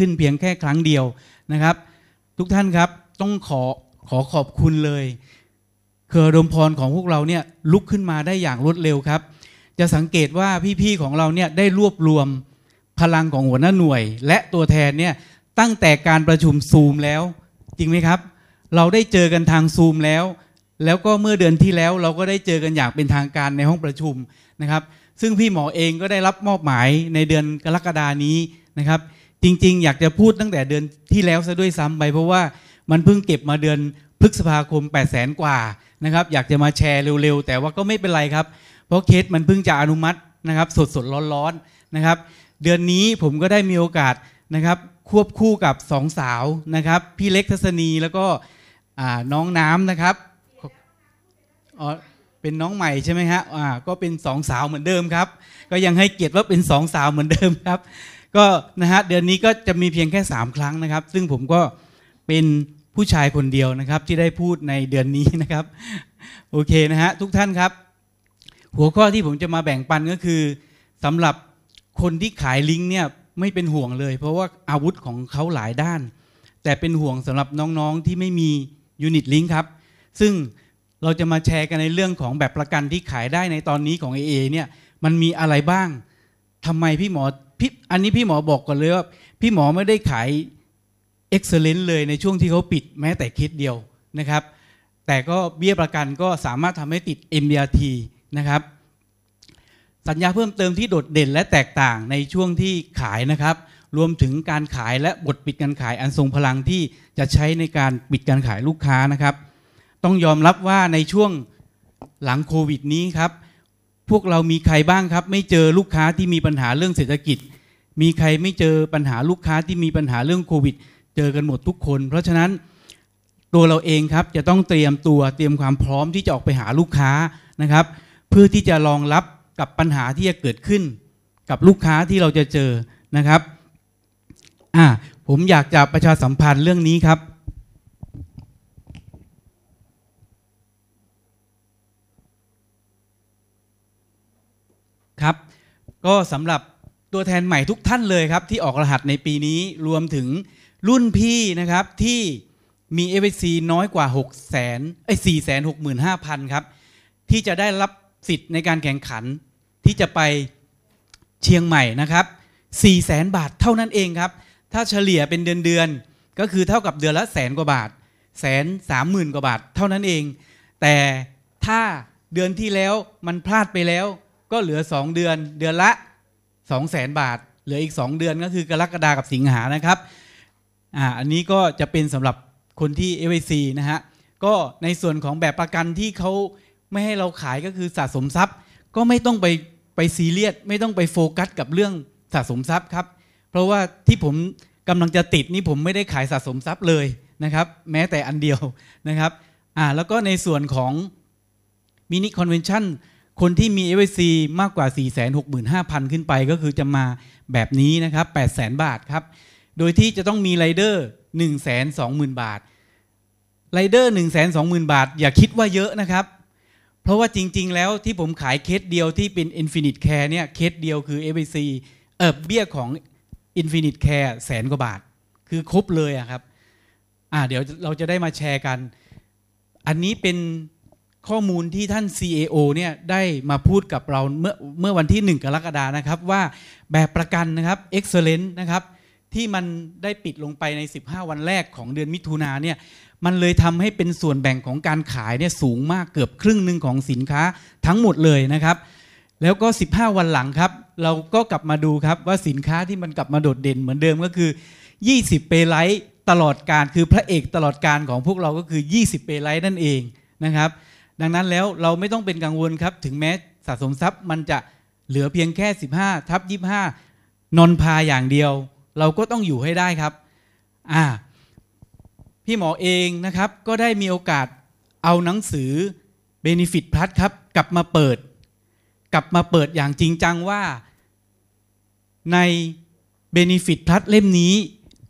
ขึ้นเพียงแค่ครั้งเดียวนะครับ ทุกท่านครับต้องขอขอขอบคุณเลยเครือดมพรของพวกเราเนี่ยลุกขึ้นมาได้อย่างรวดเร็วครับ จะสังเกตว่าพี่ๆของเราเนี่ยได้รวบรวมพลังของหัวหน้าหน่วย และตัวแทนเนี่ยตั้งแต่การประชุมซูมแล้ว จริงไหมครับ เราได้เจอกันทางซูมแล้ว แล้วก็เมื่อเดือนที่แล้วเราก็ได้เจอกันอย่างเป็นทางการในห้องประชุมนะครับ ซึ่งพี่หมอเองก็ได้รับมอบหมายในเดือนกรกฎานี้นะครับ จริง ๆ อยากจะพูดตั้งแต่เดือนที่แล้วซะด้วยซ้ำไป เพราะว่ามันเพิ่งเก็บมาเดือนพฤษภาคม 8 0 0แสนกว่านะครับ อยากจะมาแชร์เร็ว ๆ แต่ว่าก็ไม่เป็นไรครับ เพราะเคสมันเพิ่งจะอนุมัตินะครับ สดๆร้อนๆนะครับ เดือนนี้ผมก็ได้มีโอกาสนะครับ ควบคู่กับสองสาวนะครับ พี่เล็กทัศนีแล้วก็น้องน้ำนะครับอ๋อเป็นน้องใหม่ใช่ไหมฮะอ่าก็เป็นสองสาวเหมือนเดิมครับ ก็ยังให้เกียรติว่าเป็นสองสาวเหมือนเดิมครับ ก็นะฮะเดือนนี้ก็จะมีเพียงแค่ 3 ครั้งนะครับ ซึ่งผมก็เป็นผู้ชายคนเดียวนะครับ ที่ได้พูดในเดือนนี้นะครับ โอเคนะฮะทุกท่านครับ หัวข้อที่ผมจะมาแบ่งปันก็คือสำหรับคนที่ขายลิงก์เนี่ยไม่เป็นห่วงเลย เพราะว่าอาวุธของเขาหลายด้าน แต่เป็นห่วงสำหรับน้องๆที่ไม่มี unit link ครับ ซึ่งเราจะมาแชร์กันในเรื่องของแบบประกันที่ขายได้ในตอนนี้ของ AIA เนี่ยมันมีอะไรบ้างทำไมพี่หมอ พี่อันนี้พี่หมอบอกก่อนเลยว่า พี่หมอไม่ได้ขาย Excellent เลยในช่วงที่เขาปิดแม้แต่เคสเดียวนะครับ แต่ก็เบี้ยประกันก็สามารถทำให้ติด MDRT นะครับ สัญญาเพิ่มเติมที่โดดเด่นและแตกต่างในช่วงที่ขายนะครับ รวมถึงการขายและบทปิดการขายอันทรงพลังที่จะใช้ในการปิดการขายลูกค้านะครับ ต้องยอมรับว่าในช่วงหลังโควิดนี้ครับ พวกเรามีใครบ้างครับ ไม่เจอลูกค้าที่มีปัญหาเรื่องเศรษฐกิจ มีใครไม่เจอปัญหาลูกค้าที่มีปัญหาเรื่องโควิด เจอกันหมดทุกคน เพราะฉะนั้นตัวเราเองครับจะต้องเตรียมตัวเตรียมความพร้อมที่จะออกไปหาลูกค้านะครับ เพื่อที่จะรองรับกับปัญหาที่จะเกิดขึ้น กับลูกค้าที่เราจะเจอนะครับอ่าผมอยากจะประชาสัมพันธ์เรื่องนี้ครับ ก็สำหรับตัวแทนใหม่ทุกท่านเลยครับ ที่ออกรหัสในปีนี้รวมถึงรุ่นพี่นะครับที่มี f อ c น้อยกว่า 6 0 0 0 0ไอ้4 6 5 0 0 0 ครับ ที่จะได้รับสิทธิ์ในการแข่งขัน ที่จะไปเชียงใหม่นะครับ 4 0 0แสนบาทเท่านั้นเองครับ ถ้าเฉลี่ยเป็นเดือนเดือนก็คือเท่ากับเดือนละแสนกว่าบาทแสนสามหมื่นกว่าบาทเท่านั้นเอง แต่ถ้าเดือนที่แล้วมันพลาดไปแล้ว ก็เหลือ 2 เดือนเดือนละ 2 0 0แสนบาท เหลืออีก 2 เดือนก็คือกรกฎากับสิงหานะครับอ่าอันนี้ก็จะเป็นสำหรับคนที่ FYC นะฮะก็ในส่วนของแบบประกันที่เขาไม่ให้เราขายก็คือสะสมทรัพย์ ก็ไม่ต้องไปไปซีเรียสไม่ต้องไปโฟกัสกับเรื่องสะสมทรัพย์ครับ เพราะว่าที่ผมกำลังจะติดนี่ผมไม่ได้ขายสะสมทรัพย์เลยนะครับ แม้แต่อันเดียวนะครับอ่าแล้วก็ในส่วนของ mini convention คนที่มี FYC มากกว่า 465,000 ขึ้นไป ก็คือจะมาแบบนี้นะครับ 800,000 บาทครับ โดยที่จะต้องมีไรเดอร์ 120,000 บาทไรเดอร์ 120,000 บาท อย่าคิดว่าเยอะนะครับ เพราะว่าจริง ๆ แล้วที่ผมขายเคสเดียวที่เป็น Infinite Care เนี่ยเคสเดียวคือ f อ c เออเบี้ยของ Infinite Care แสนกว่าบาท คือครบเลยอะครับ อ่าเดี๋ยวเราจะได้มาแชร์กัน อันนี้เป็น ข้อมูลที่ท่าน CAO เนี่ยได้มาพูดกับเราเมื่อเมื่อวันที่ 1 กรกฎานะครับว่าแบบประกันนะครับ Excellent นะครับที่มันได้ปิดลงไปใน 15 วันแรกของเดือนมิถุนาเนี่ยมันเลยทำให้เป็นส่วนแบ่งของการขายเนี่ยสูงมากเกือบครึ่งหนึ่งของสินค้าทั้งหมดเลยนะครับ แล้วก็ 15 วันหลังครับ เราก็กลับมาดูครับว่าสินค้าที่มันกลับมาโดดเด่นเหมือนเดิมก็คือ 20 เปไลท์ตลอดการคือพระเอกตลอดการของพวกเราก็คือ 20 เปไลท์นั่นเองนะครับ ดังนั้นแล้วเราไม่ต้องเป็นกังวลครับ ถึงแม้สะสมทรัพย์มันจะเหลือเพียงแค่ 15 ทับ 25นอนพาอย่างเดียว เราก็ต้องอยู่ให้ได้ครับอ่าพี่หมอเองนะครับก็ได้มีโอกาสเอาหนังสือ Benefit Plus ครับกลับมาเปิด กลับมาเปิดอย่างจริงจังว่าใน Benefit Plus เล่มนี้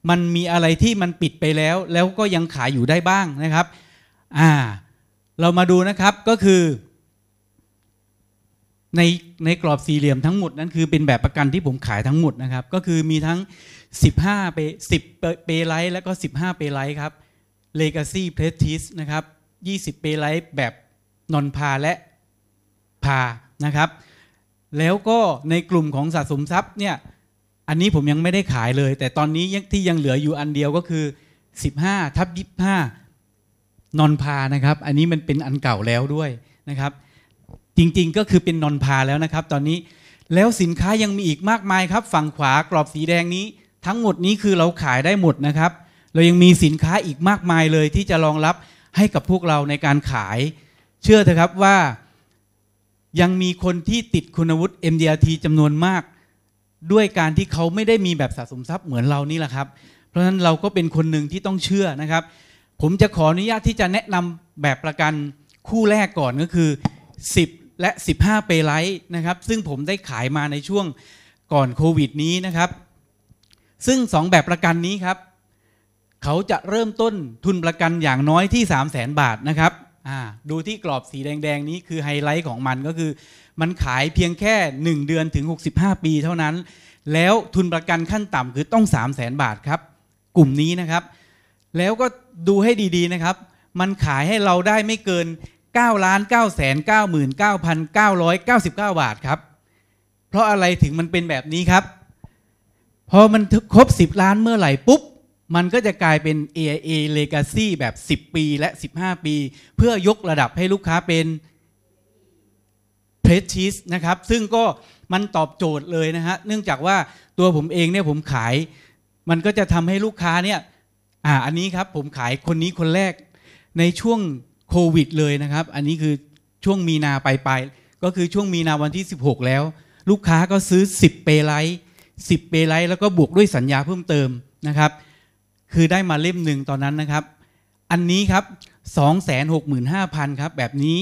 มันมีอะไรที่มันปิดไปแล้ว แล้วก็ยังขายอยู่ได้บ้างนะครับ อ่า เรามาดูนะครับก็คือในในกรอบสี่เหลี่ยมทั้งหมดนั้นคือเป็นแบบประกันที่ผมขายทั้งหมดนะครับ ก็คือมีทั้ง 15 pay 10 pay life แล้วก็ 15 pay life ครับ Legacy Prestige นะครับ 20 pay life แบบ non par และ par นะครับ แล้วก็ในกลุ่มของสะสมทรัพย์เนี่ยอันนี้ผมยังไม่ได้ขายเลย แต่ตอนนี้ที่ยังเหลืออยู่อันเดียวก็คือ 15 ทับ 25 นอนพานะครับ อันนี้มันเป็นอันเก่าแล้วด้วยนะครับ จริงๆก็คือเป็นนอนพาแล้วนะครับ ตอนนี้แล้วสินค้ายังมีอีกมากมายครับ ฝั่งขวากรอบสีแดงนี้ ทั้งหมดนี้คือเราขายได้หมดนะครับ เรายังมีสินค้าอีกมากมายเลยที่จะรองรับให้กับพวกเราในการขาย เชื่อเถอะครับว่ายังมีคนที่ติดคุณวุฒิ MDRT จำนวนมาก ด้วยการที่เขาไม่ได้มีแบบสะสมทรัพย์เหมือนเรานี่แหละครับ เพราะฉะนั้นเราก็เป็นคนหนึ่งที่ต้องเชื่อนะครับ ผมจะขออนุญาตที่จะแนะนำแบบประกันคู่แรกก่อนก็คือ 10 และ 15 เปไลท์นะครับ ซึ่งผมได้ขายมาในช่วงก่อนโควิดนี้นะครับ ซึ่ง 2 แบบประกันนี้ครับ เขาจะเริ่มต้นทุนประกันอย่างน้อยที่ 3 0 0แสนบาทนะครับดูที่กรอบสีแดง ๆ นี้คือไฮไลท์ของมันก็คือ มันขายเพียงแค่ 1 เดือนถึง 65 ปีเท่านั้น แล้วทุนประกันขั้นต่ำคือต้อง 3 0 0แสนบาทครับ กลุ่มนี้นะครับ แล้วก็ดูให้ดีๆนะครับ มันขายให้เราได้ไม่เกิน9ล้าน9แสน99,999 บาทครับ เพราะอะไรถึงมันเป็นแบบนี้ครับ พอมันครบ 10 ล้านเมื่อไหร่ปุ๊บ มันก็จะกลายเป็น AIA Legacy แบบ 10 ปีและ 15 ปี เพื่อยกระดับให้ลูกค้าเป็น Prestige นะครับ ซึ่งก็มันตอบโจทย์เลยนะฮะ เนื่องจากว่าตัวผมเองเนี่ยผมขาย มันก็จะทำให้ลูกค้าเนี่ย อ่าอันนี้ครับผมขายคนนี้คนแรกในช่วงโควิด เลยนะครับ อันนี้คือช่วงมีนาไปไปก็คือช่วงมีนาวันที่ 16 แล้ว ลูกค้าก็ซื้อ 10 pay life 10 pay life แล้วก็บวกด้วยสัญญาเพิ่มเติมนะครับ คือได้มาเล่มหนึ่งตอนนั้นนะครับ อันนี้ครับ 265,000 ครับแบบนี้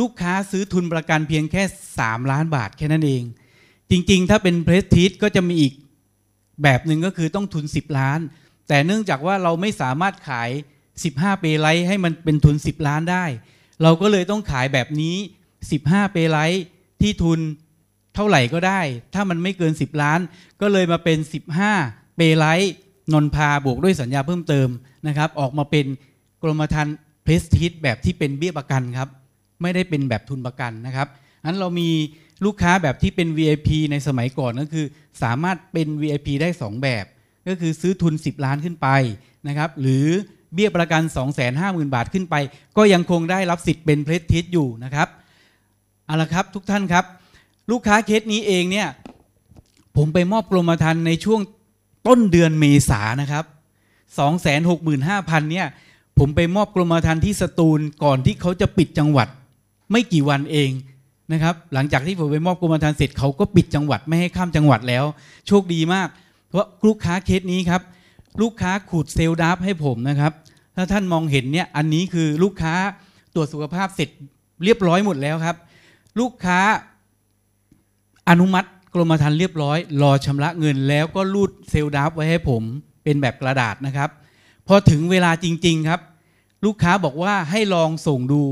ลูกค้าซื้อทุนประกันเพียงแค่ 3 ล้านบาทแค่นั้นเอง จริงๆ ถ้าเป็นเพรสทีสก็จะมีอีกแบบหนึ่งก็คือต้องทุน 10 ล้าน แต่เนื่องจากว่าเราไม่สามารถขาย 15 เปไลท์ให้มันเป็นทุน 10 ล้านได้ เราก็เลยต้องขายแบบนี้ 15 เปไลท์ที่ทุนเท่าไหร่ก็ได้ ถ้ามันไม่เกิน 10 ล้าน ก็เลยมาเป็น 15 เปไลท์นนพาบวกด้วยสัญญาเพิ่มเติมนะครับ ออกมาเป็นกรมธรรม์เพรสทีสแบบที่เป็นเบี้ยประกันครับ ไม่ได้เป็นแบบทุนประกันนะครับอันเรามีลูกค้าแบบที่เป็น VIP ในสมัยก่อนก็คือ สามารถเป็น VIP ได้ 2 แบบ ก็คือซื้อทุน 10 ล้านขึ้นไปนะครับหรือเบี้ยประกัน 250,000 บาทขึ้นไป ก็ยังคงได้รับสิทธิ์เป็นเพรสทิสอยู่นะครับเอาละครับทุกท่านครับ ลูกค้าเคสนี้เองเนี่ยผมไปมอบกรมธรรม์ในช่วงต้นเดือนเมษานะครับ 265,000เนี่ยผมไปมอบกรมธรรม์ที่สตูลก่อนที่เขาจะปิดจังหวัด ไม่กี่วันเองนะครับ หลังจากที่ผมไปมอบกรมธรรม์เสร็จเขาก็ปิดจังหวัดไม่ให้ข้ามจังหวัดแล้ว โชคดีมาก เพราะลูกค้าเคสนี้ครับ ลูกค้าขูดเซลล์ดับให้ผมนะครับ ถ้าท่านมองเห็นเนี่ยอันนี้คือลูกค้าตรวจสุขภาพเสร็จเรียบร้อยหมดแล้วครับ ลูกค้าอนุมัติกรมธรรม์เรียบร้อย รอชำระเงินแล้วก็รูดเซลล์ดับไว้ให้ผมเป็นแบบกระดาษนะครับ พอถึงเวลาจริง ๆครับ ลูกค้าบอกว่าให้ลองส่งดู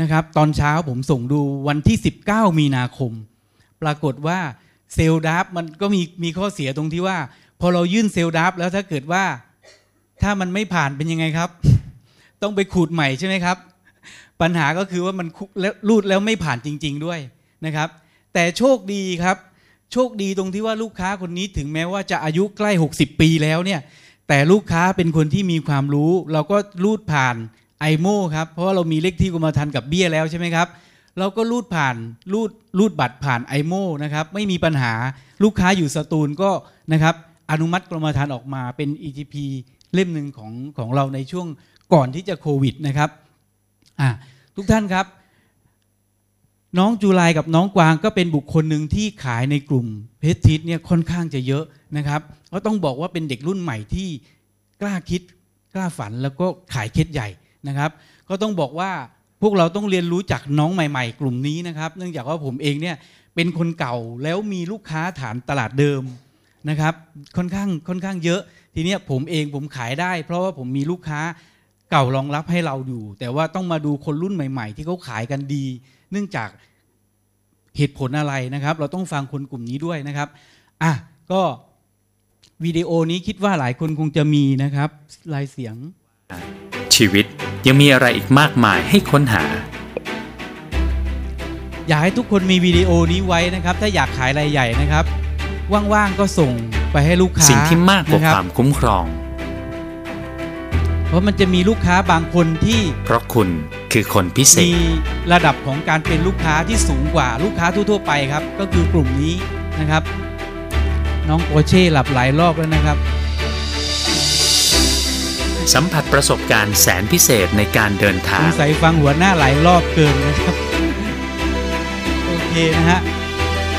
นะครับ ตอนเช้าผมส่งดูวันที่ 19 มีนาคม ปรากฏว่า เซลล์ดับมันก็มีมีข้อเสียตรงที่ว่า พอเรายื่นเซลล์ดับแล้วถ้าเกิดว่าถ้ามันไม่ผ่านเป็นยังไงครับ ต้องไปขูดใหม่ใช่ไหมครับ ปัญหาก็คือว่ามันลูดแล้วไม่ผ่านจริง ๆด้วยนะครับ แต่โชคดีครับ โชคดีตรงที่ว่าลูกค้าคนนี้ถึงแม้ว่าจะอายุใกล้ 60 ปีแล้วเนี่ย แต่ลูกค้าเป็นคนที่มีความรู้ เราก็รูดผ่านไอโมครับ เพราะว่าเรามีเลขที่กรมธรรม์กับเบี้ยแล้วใช่ไหมครับ เราก็รูดผ่านรูดรูดบัตรผ่านไอโมนะครับไม่มีปัญหาลูกค้าอยู่สตูลก็นะครับอนุมัติกรมธรรม์ออกมาเป็น ETP เล่มหนึ่งของของเราในช่วงก่อนที่จะโควิดนะครับอ่าทุกท่านครับ น้องจูไลกับน้องกวางก็เป็นบุคคลหนึ่งที่ขายในกลุ่มเพชรทิศเนี่ยค่อนข้างจะเยอะนะครับก็ต้องบอกว่าเป็นเด็กรุ่นใหม่ที่กล้าคิดกล้าฝันแล้วก็ขายเคสใหญ่นะครับ ก็ต้องบอกว่า พวกเราต้องเรียนรู้จากน้องใหม่ ๆ กลุ่มนี้นะครับ เนื่องจากว่าผมเองเนี่ยเป็นคนเก่าแล้วมีลูกค้าฐานตลาดเดิมนะครับค่อนข้างค่อนข้างเยอะ ทีเนี้ยผมเองผมขายได้ เพราะว่าผมมีลูกค้าเก่ารองรับให้เราอยู่ แต่ว่าต้องมาดูคนรุ่นใหม่ ๆ ที่เขาขายกันดี เนื่องจากเหตุผลอะไรนะครับ เราต้องฟังคนกลุ่มนี้ด้วยนะครับอะก็วิดีโอนี้คิดว่าหลายคนคงจะมีนะครับลายเสียงชีวิต ยังมีอะไรอีกมากมายให้ค้นหา อยากให้ทุกคนมีวิดีโอนี้ไว้นะครับ ถ้าอยากขายรายใหญ่นะครับ ว่างๆก็ส่งไปให้ลูกค้าสิ่งที่มากกว่านะคครับวามคุ้มครอง เพราะมันจะมีลูกค้าบางคนที่ เพราะคุณคือคนพิเศมีษระดับของการเป็นลูกค้าที่สูงกว่าลูกค้าทั่วๆไปครับ ก็คือกลุ่มนี้นะครับ น้องโอเช่หลับหลายรอบแล้วนะครับ สัมผัสประสบการณ์แสนพิเศษในการเดินสทางงสัยฟังหัวหน้าหลายรอบเกินนะครับ โอเคนะฮะ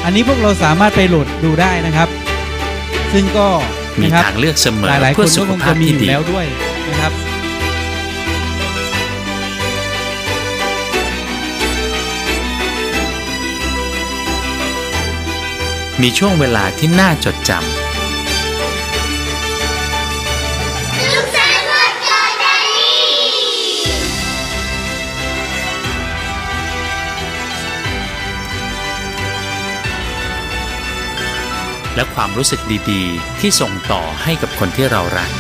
อันนี้พวกเราสามารถไปโหลดดูได้นะครับ ซึ่งก็มีนะครับทางเลือกเสมอหลายๆคเพื่อนสุก็ขคงภาจะพมีอที่ยู่ดีแล้วด้วยนะครับมีช่วงเวลาที่น่าจดจสุ และความรู้สึกดีๆ ที่ส่งต่อให้กับคนที่เรารัก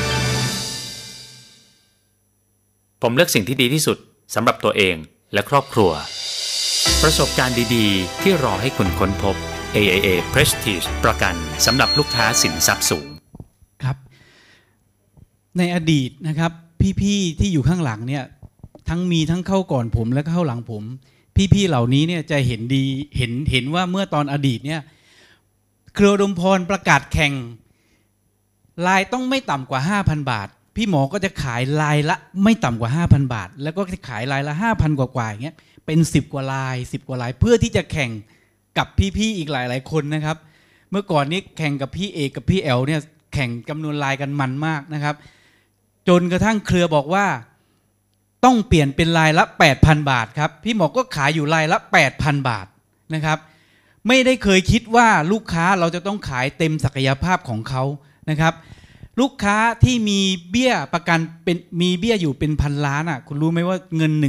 ผมเลือกสิ่งที่ดีที่สุดสำหรับตัวเองและครอบครัว ประสบการณ์ดีๆ ที่รอให้คุณค้นพบ AIA Prestige ประกันสำหรับลูกค้าสินทรัพย์สูงครับ ในอดีตนะครับ พี่ๆที่อยู่ข้างหลังเนี่ยทั้งมีทั้งเข้าก่อนผมและเข้าหลังผม พี่ๆเหล่านี้เนี่ยจะเห็นดีเห็นเห็นว่าเมื่อตอนอดีตเนี่ย เครือดมพรประกาศแข่ง ลายต้องไม่ต่ำกว่า 5,000 บาท พี่หมอก็จะขายลายละไม่ต่ำกว่า 5,000 บาท แล้วก็จะขายลายละ 5,000 กว่าๆอย่างเงี้ยเป็น 10 กว่าลาย 10 กว่าลาย เพื่อที่จะแข่งกับพี่ๆอีกหลาย ๆ คนนะครับ เมื่อก่อนนี้แข่งกับพี่เอกกับพี่แอลเนี่ยแข่งจำนวนลายกันมันมากนะครับ จนกระทั่งเครือบอกว่าต้องเปลี่ยนเป็นลายละ 8,000 บาทครับ พี่หมอก็ขายอยู่ลายละ 8,000 บาทนะครับ ไม่ได้เคยคิดว่าลูกค้าเราจะต้องขายเต็มศักยภาพของเขานะครับ ลูกค้าที่มีเบี้ยประกันเป็นมีเบี้ยอยู่เป็นพันล้านอะ คุณรู้ไหมว่าเงิน100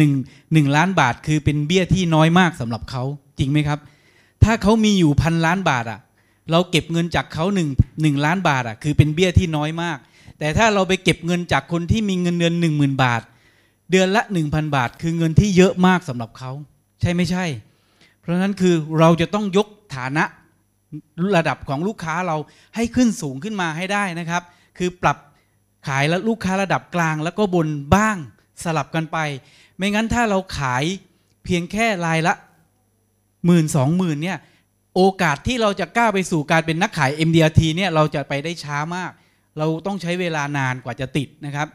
1 1ล้านบาท คือเป็นเบี้ยที่น้อยมากสำหรับเขาจริงไหมครับ ถ้าเขามีอยู่พันล้านบาทอะ เราเก็บเงินจากเขาหนึ่งหนึ่งล้านบาทอะคือเป็นเบี้ยที่น้อยมาก แต่ถ้าเราไปเก็บเงินจากคนที่มีเงินเดือนหนึ่งหมื่นบาท เดือนละ1,000บาท คือเงินที่เยอะมากสำหรับเขาใช่ไม่ใช่ เพราะฉะนั้นคือเราจะต้องยกฐานะระดับของลูกค้าเราให้ขึ้นสูงขึ้นมาให้ได้นะครับ คือปรับขายแล้วลูกค้าระดับกลางแล้วก็บนบ้างสลับกันไป ไม่งั้นถ้าเราขายเพียงแค่รายละหมื่นสองหมื่นเนี่ยโอกาสที่เราจะก้าวไปสู่การเป็นนักขาย MDRT เนี่ยเราจะไปได้ช้ามาก เราต้องใช้เวลานานกว่าจะติดนะครับ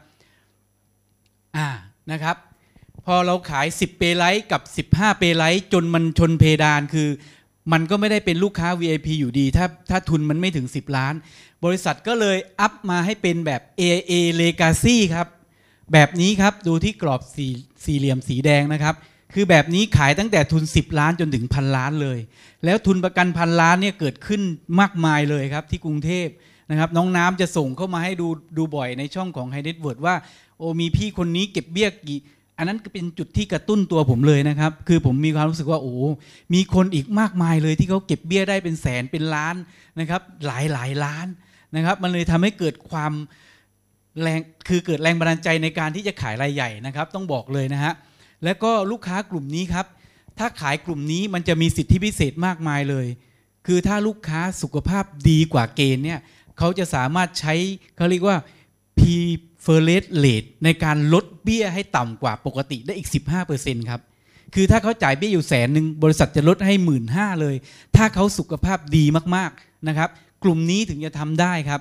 อ่านะครับ พอเราขาย 10 เปไลท์กับ 15 เปไลท์จนมันชนเพดานคือ มันก็ไม่ได้เป็นลูกค้า VIP อยู่ดี ถ้าถ้าทุนมันไม่ถึง 10 ล้าน บริษัทก็เลยอัพมาให้เป็นแบบ AA Legacy ครับ แบบนี้ครับดูที่กรอบสี่สี่เหลี่ยมสีแดงนะครับ คือแบบนี้ขายตั้งแต่ทุน 10 ล้านจนถึงพันล้านเลย แล้วทุนประกันพันล้านเนี่ยเกิดขึ้นมากมายเลยครับที่กรุงเทพนะครับน้องน้ำจะส่งเข้ามาให้ดูดูบ่อยในช่องของ High Net Worth ว่าโอ้มีพี่คนนี้เก็บเบี้ยกี่ อันนั้นก็เป็นจุดที่กระตุ้นตัวผมเลยนะครับ คือผมมีความรู้สึกว่าโอ้มีคนอีกมากมายเลยที่เขาเก็บเบี้ยได้เป็นแสนเป็นล้านนะครับ หลายหลายล้านนะครับ มันเลยทำให้เกิดความแรงคือเกิดแรงบันดาลใจในการที่จะขายรายใหญ่นะครับ ต้องบอกเลยนะฮะแล้วก็ลูกค้ากลุ่มนี้ครับ ถ้าขายกลุ่มนี้มันจะมีสิทธิพิเศษมากมายเลย คือถ้าลูกค้าสุขภาพดีกว่าเกณฑ์เนี่ยเขาจะสามารถใช้เขาเรียกว่า preferred rate ในการลดเบี้ยให้ต่ำกว่าปกติได้อีก 15%ครับ คือถ้าเขาจ่ายเบี้ยอยู่แสนหนึ่งบริษัทจะลดให้หมื่นห้าเลย ถ้าเขาสุขภาพดีมากๆนะครับ กลุ่มนี้ถึงจะทำได้ครับ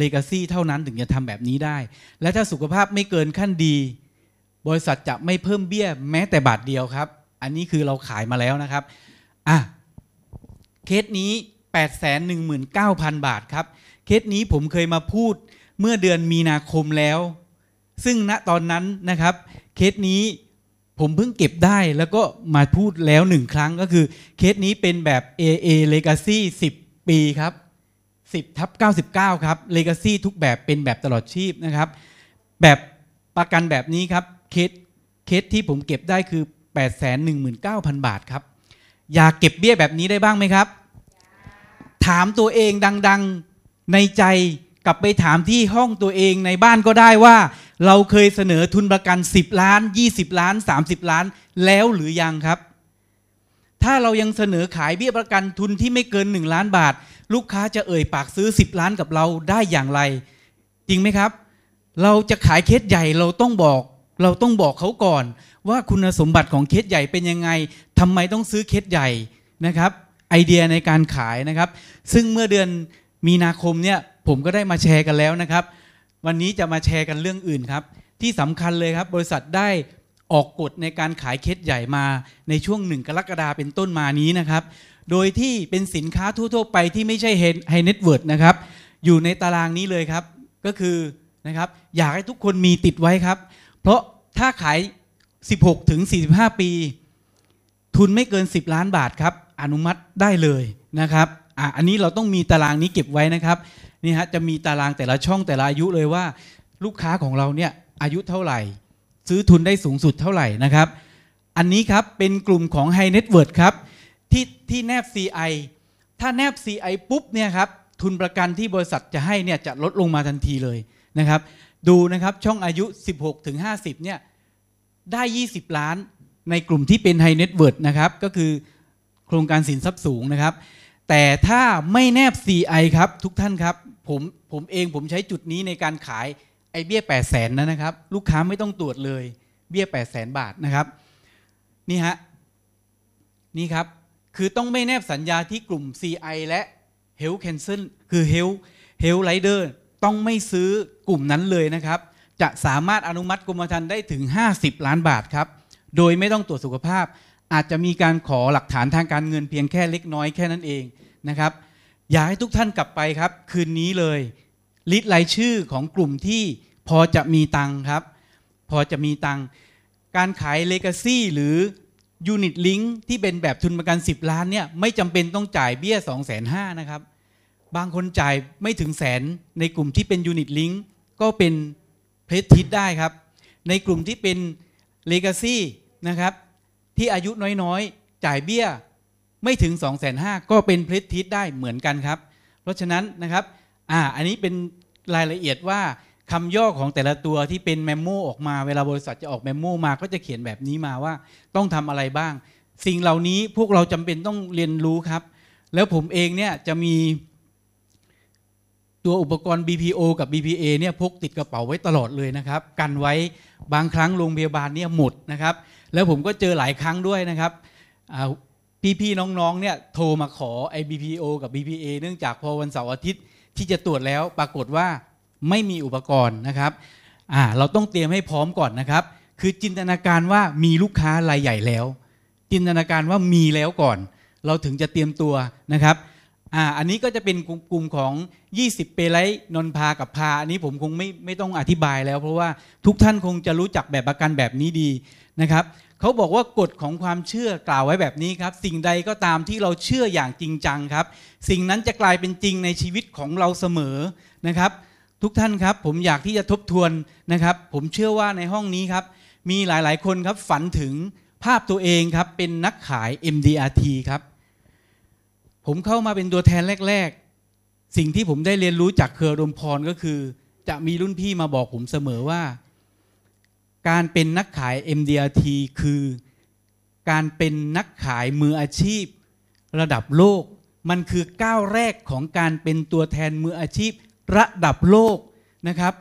Legacy เท่านั้นถึงจะทำแบบนี้ได้ และถ้าสุขภาพไม่เกินขั้นดี บริษัทจะไม่เพิ่มเบี้ยแม้แต่บาทเดียวครับ อันนี้คือเราขายมาแล้วนะครับอะเคสนี้ 819,000 บาทครับ เคสนี้ผมเคยมาพูด เมื่อเดือนมีนาคมแล้ว ซึ่งณตอนนั้นนะครับเคสนี้ผมเพิ่งเก็บได้แล้วก็มาพูดแล้วหนึ่งครั้งก็คือเคสนี้เป็นแบบ AA Legacy 10 ปีครับ 10ทับ99 ครับ Legacy ทุกแบบเป็นแบบตลอดชีพนะครับ แบบประกันแบบนี้ครับเคสเคสที่ผมเก็บได้คือ 819,000 บาทครับ อยากเก็บเบี้ยแบบนี้ได้บ้างไหมครับ ถามตัวเองดัง ๆในใจ กลับไปถามที่ห้องตัวเองในบ้านก็ได้ว่า เราเคยเสนอทุนประกัน 10 ล้าน 20 ล้าน 30 ล้าน แล้วหรือยังครับ ถ้าเรายังเสนอขายเบี้ยประกันทุนที่ไม่เกิน 1 ล้านบาท ลูกค้าจะเอ่ยปากซื้อ 10 ล้านกับเราได้อย่างไร จริงไหมครับ เราจะขายเคสใหญ่เราต้องบอก เราต้องบอกเขาก่อน ว่าคุณสมบัติของเคสใหญ่เป็นยังไงทำไมต้องซื้อเคสใหญ่นะครับ ไอเดียในการขายนะครับ ซึ่งเมื่อเดือนมีนาคมเนี่ย ผมก็ได้มาแชร์กันแล้วนะครับ วันนี้จะมาแชร์กันเรื่องอื่นครับ ที่สำคัญเลยครับ บริษัทได้ออกกฎในการขายเคสใหญ่มาในช่วงหนึ่งกรกฎาเป็นต้นมานี้นะครับ โดยที่เป็นสินค้าทั่วๆไปที่ไม่ใช่ไฮเน็ตเวิร์ดนะครับ อยู่ในตารางนี้เลยครับ ก็คือนะครับ อยากให้ทุกคนมีติดไว้ครับ เพราะถ้าขาย 16 ถึง 45 ปี ทุนไม่เกิน 10 ล้านบาทครับ อนุมัติได้เลยนะครับอะอันนี้เราต้องมีตารางนี้เก็บไว้นะครับ นี่ฮะจะมีตารางแต่ละช่องแต่ละอายุเลยว่า ลูกค้าของเราเนี่ยอายุเท่าไหร่ ซื้อทุนได้สูงสุดเท่าไหร่นะครับ อันนี้ครับเป็นกลุ่มของ High Net Worth ครับที่ที่แนบ CI ถ้าแนบ CI ปุ๊บเนี่ยครับทุนประกันที่บริษัทจะให้เนี่ยจะลดลงมาทันทีเลยนะครับ ดูนะครับช่องอายุ 16 ถึง 50 เนี่ยได้ 20 ล้านในกลุ่มที่เป็น High Net Worth นะครับ ก็คือโครงการสินทรัพย์สูงนะครับ แต่ถ้าไม่แนบ CI ครับ ทุกท่านครับ ผมผมเองผมใช้จุดนี้ในการขายไอเบี้ย8 0 0แสนนะครับ ลูกค้าไม่ต้องตรวจเลย เบี้ย8 0 0แสนบาทนะครับ นี่ฮะ นี่ครับ คือต้องไม่แนบสัญญาที่กลุ่ม CI และ Health Cancel คือ Health Health Rider ต้องไม่ซื้อกลุ่มนั้นเลยนะครับ จะสามารถอนุมัติกรมธรรม์ได้ถึง 50 ล้านบาทครับ โดยไม่ต้องตรวจสุขภาพ อาจจะมีการขอหลักฐานทางการเงินเพียงแค่เล็กน้อยแค่นั้นเองนะครับ อยากให้ทุกท่านกลับไปครับ คืนนี้เลยlist รายชื่อของกลุ่มที่พอจะมีตังค์ครับ พอจะมีตังค์การขาย legacy หรือ unit link ที่เป็นแบบทุนประกัน 10 ล้านเนี่ยไม่จำเป็นต้องจ่ายเบี้ย 2 5 0 0 0นะครับ บางคนจ่ายไม่ถึงแสนในกลุ่มที่เป็น unit link ก็เป็น prestige ได้ครับ ในกลุ่มที่เป็น legacy นะครับ ที่อายุน้อยๆ จ่ายเบี้ย ไม่ถึง 2 5 0 0 0ก็เป็น prestige ได้เหมือนกันครับ เพราะฉะนั้นนะครับอ่าอันนี้เป็นรายละเอียดว่าคำย่อของแต่ละตัวที่เป็นแมมโมออกมาเวลาบริษัทจะออกแมมโมมาก็จะเขียนแบบนี้มาว่า ต้องทำอะไรบ้าง สิ่งเหล่านี้พวกเราจำเป็นต้องเรียนรู้ครับ แล้วผมเองเนี่ยจะมีตัวอุปกรณ์ BPO กับ BPA เนี่ยพกติดกระเป๋าไว้ตลอดเลยนะครับ กันไว้บางครั้งโรงพยาบาลเนี่ยหมดนะครับ แล้วผมก็เจอหลายครั้งด้วยนะครับอ่า พี่ๆน้องๆเนี่ยโทรมาขอไอ้ BPO กับ BPA เนื่องจากพอวันเสาร์อาทิตย์ที่จะตรวจแล้วปรากฏว่าไม่มีอุปกรณ์นะครับอ่าเราต้องเตรียมให้พร้อมก่อนนะครับ คือจินตนาการว่ามีลูกค้ารายใหญ่แล้ว จินตนาการว่ามีแล้วก่อน เราถึงจะเตรียมตัวนะครับอ่าอันนี้ก็จะเป็นกลุ่มของ 20 เปรไลท์นนพากับพา อันนี้ผมคงไม่ไม่ต้องอธิบายแล้ว เพราะว่าทุกท่านคงจะรู้จักแบบประกันแบบนี้ดีนะครับ เขาบอกว่ากฎของความเชื่อกล่าวไว้แบบนี้ครับ สิ่งใดก็ตามที่เราเชื่ออย่างจริงจังครับ สิ่งนั้นจะกลายเป็นจริงในชีวิตของเราเสมอนะครับ ทุกท่านครับ ผมอยากที่จะทบทวนนะครับ ผมเชื่อว่าในห้องนี้ครับ มีหลายๆคนครับฝันถึงภาพตัวเองครับ เป็นนักขาย MDRT ครับ ผมเข้ามาเป็นตัวแทนแรก ๆ สิ่งที่ผมได้เรียนรู้จากเครือรมพรก็คือ จะมีรุ่นพี่มาบอกผมเสมอว่า การเป็นนักขาย MDRT คือ การเป็นนักขายมืออาชีพ ระดับโลก มันคือก้าวแรกของการเป็นตัวแทนมืออาชีพ ระดับโลกนะครับ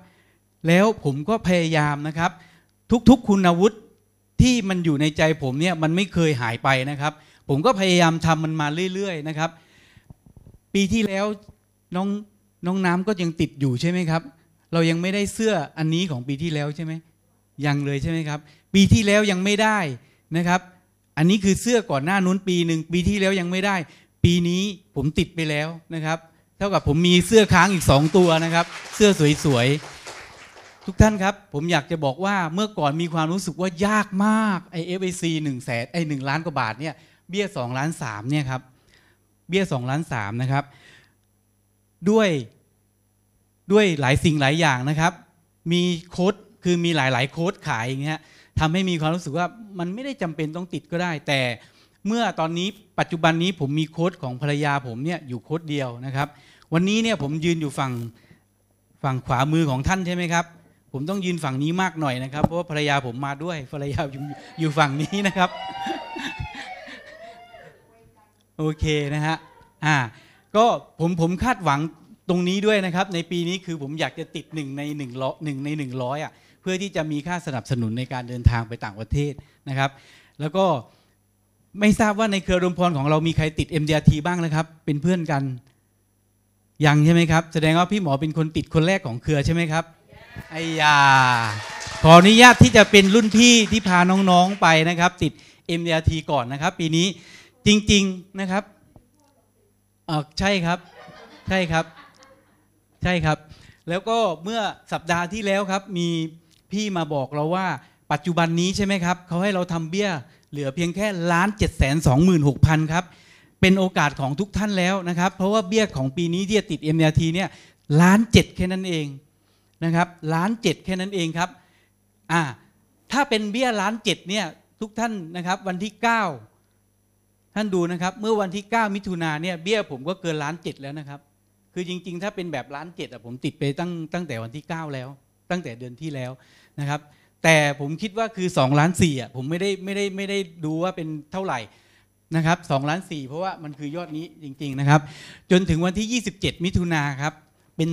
แล้วผมก็พยายามนะครับ ทุกๆคุณวุฒิที่มันอยู่ในใจผมเนี่ยมันไม่เคยหายไปนะครับ ผมก็พยายามทำมันมาเรื่อยๆนะครับ ปีที่แล้วน้องน้องน้ำก็ยังติดอยู่ใช่ไหมครับ เรายังไม่ได้เสื้ออันนี้ของปีที่แล้วใช่ไหม ยังเลยใช่ไหมครับ ปีที่แล้วยังไม่ได้นะครับ อันนี้คือเสื้อก่อนหน้านู้นปีหนึ่งปีที่แล้วยังไม่ได้ ปีนี้ผมติดไปแล้วนะครับ เท่ากับผมมีเสื้อค้างอีกสองตัวนะครับ เสื้อสวยๆทุกท่านครับ ผมอยากจะบอกว่าเมื่อก่อนมีความรู้สึกว่ายากมากไอ FYC หนึ่งแสนไอหนึ่งล้านกว่าบาทเนี่ยเบี้ยสองล้านสามเนี่ยครับเบี้ยสองล้านสามนะครับ ด้วยด้วยหลายสิ่งหลายอย่างนะครับ มีโค้ด คือมีหลายๆ โค้ดขายอย่างเงี้ยทำให้มีความรู้สึกว่ามันไม่ได้จำเป็นต้องติดก็ได้ แต่เมื่อตอนนี้ปัจจุบันนี้ผมมีโค้ดของภรรยาผมเนี่ยอยู่โค้ดเดียวนะครับ วันนี้เนี่ยผมยืนอยู่ฝั่งฝั่งขวามือของท่านใช่ไหมครับ ผมต้องยืนฝั่งนี้มากหน่อยนะครับ เพราะว่าภรรยาผมมาด้วยภรรยาอยู่อยู่ฝั่งนี้นะครับโอเคนะฮะอ่าก็ผมผมคาดหวังตรงนี้ด้วยนะครับ ในปีนี้คือผมอยากจะติดหนึ่งในหนึ่งร้อยหนึ่งในหนึ่งร้อยอะ เพื่อที่จะมีค่าสนับสนุนในการเดินทางไปต่างประเทศนะครับ แล้วก็ไม่ทราบว่าในเครือรวมพรของเรามีใครติด MDRT บ้างนะครับ เป็นเพื่อนกันยังใช่ไหมครับ แสดงว่าพี่หมอเป็นคนติดคนแรกของเครือใช่ไหมครับไอ้ยาขออนุญาตที่จะเป็นรุ่นพี่ที่พาน้องๆไปนะครับ ติด MDRT ก่อนนะครับ ปีนี้จริง ๆนะครับเออใช่ครับ ใช่ครับ ใช่ครับ แล้วก็เมื่อสัปดาห์ที่แล้วครับมี พี่มาบอกเราว่าปัจจุบันนี้ใช่ไหมครับเขาให้เราทำเบี้ยเหลือเพียงแค่ล้านเจ็ดแสนสองหมื่นหกพันครับ เป็นโอกาสของทุกท่านแล้วนะครับ เพราะว่าเบี้ยของปีนี้ที่จะติด MRT เนี่ยล้านเจ็ดแค่นั้นเองนะครับล้านเจ็ดแค่นั้นเองครับอ่าถ้าเป็นเบี้ยล้านเจ็ดเนี่ยทุกท่านนะครับวันที่ 9 ท่านดูนะครับ เมื่อวันที่ 9 มิถุนาเนี่ยเบี้ยผมก็เกินล้านเจ็ดแล้วนะครับ คือจริง ๆ ถ้าเป็นแบบล้านเจ็ดอะผมติดไปตั้งตั้งแต่วันที่ 9 แล้ว ตั้งแต่เดือนที่แล้ว นะครับ แต่ผมคิดว่าคือ2ล้านสี่อะผมไม่ได้ไม่ได้ไม่ได้ดูว่าเป็นเท่าไหร่นะครับ2ล้านสี่เพราะว่ามันคือยอดนี้จริง ๆนะครับ จนถึงวันที่ 27 มิถุนาครับเป็น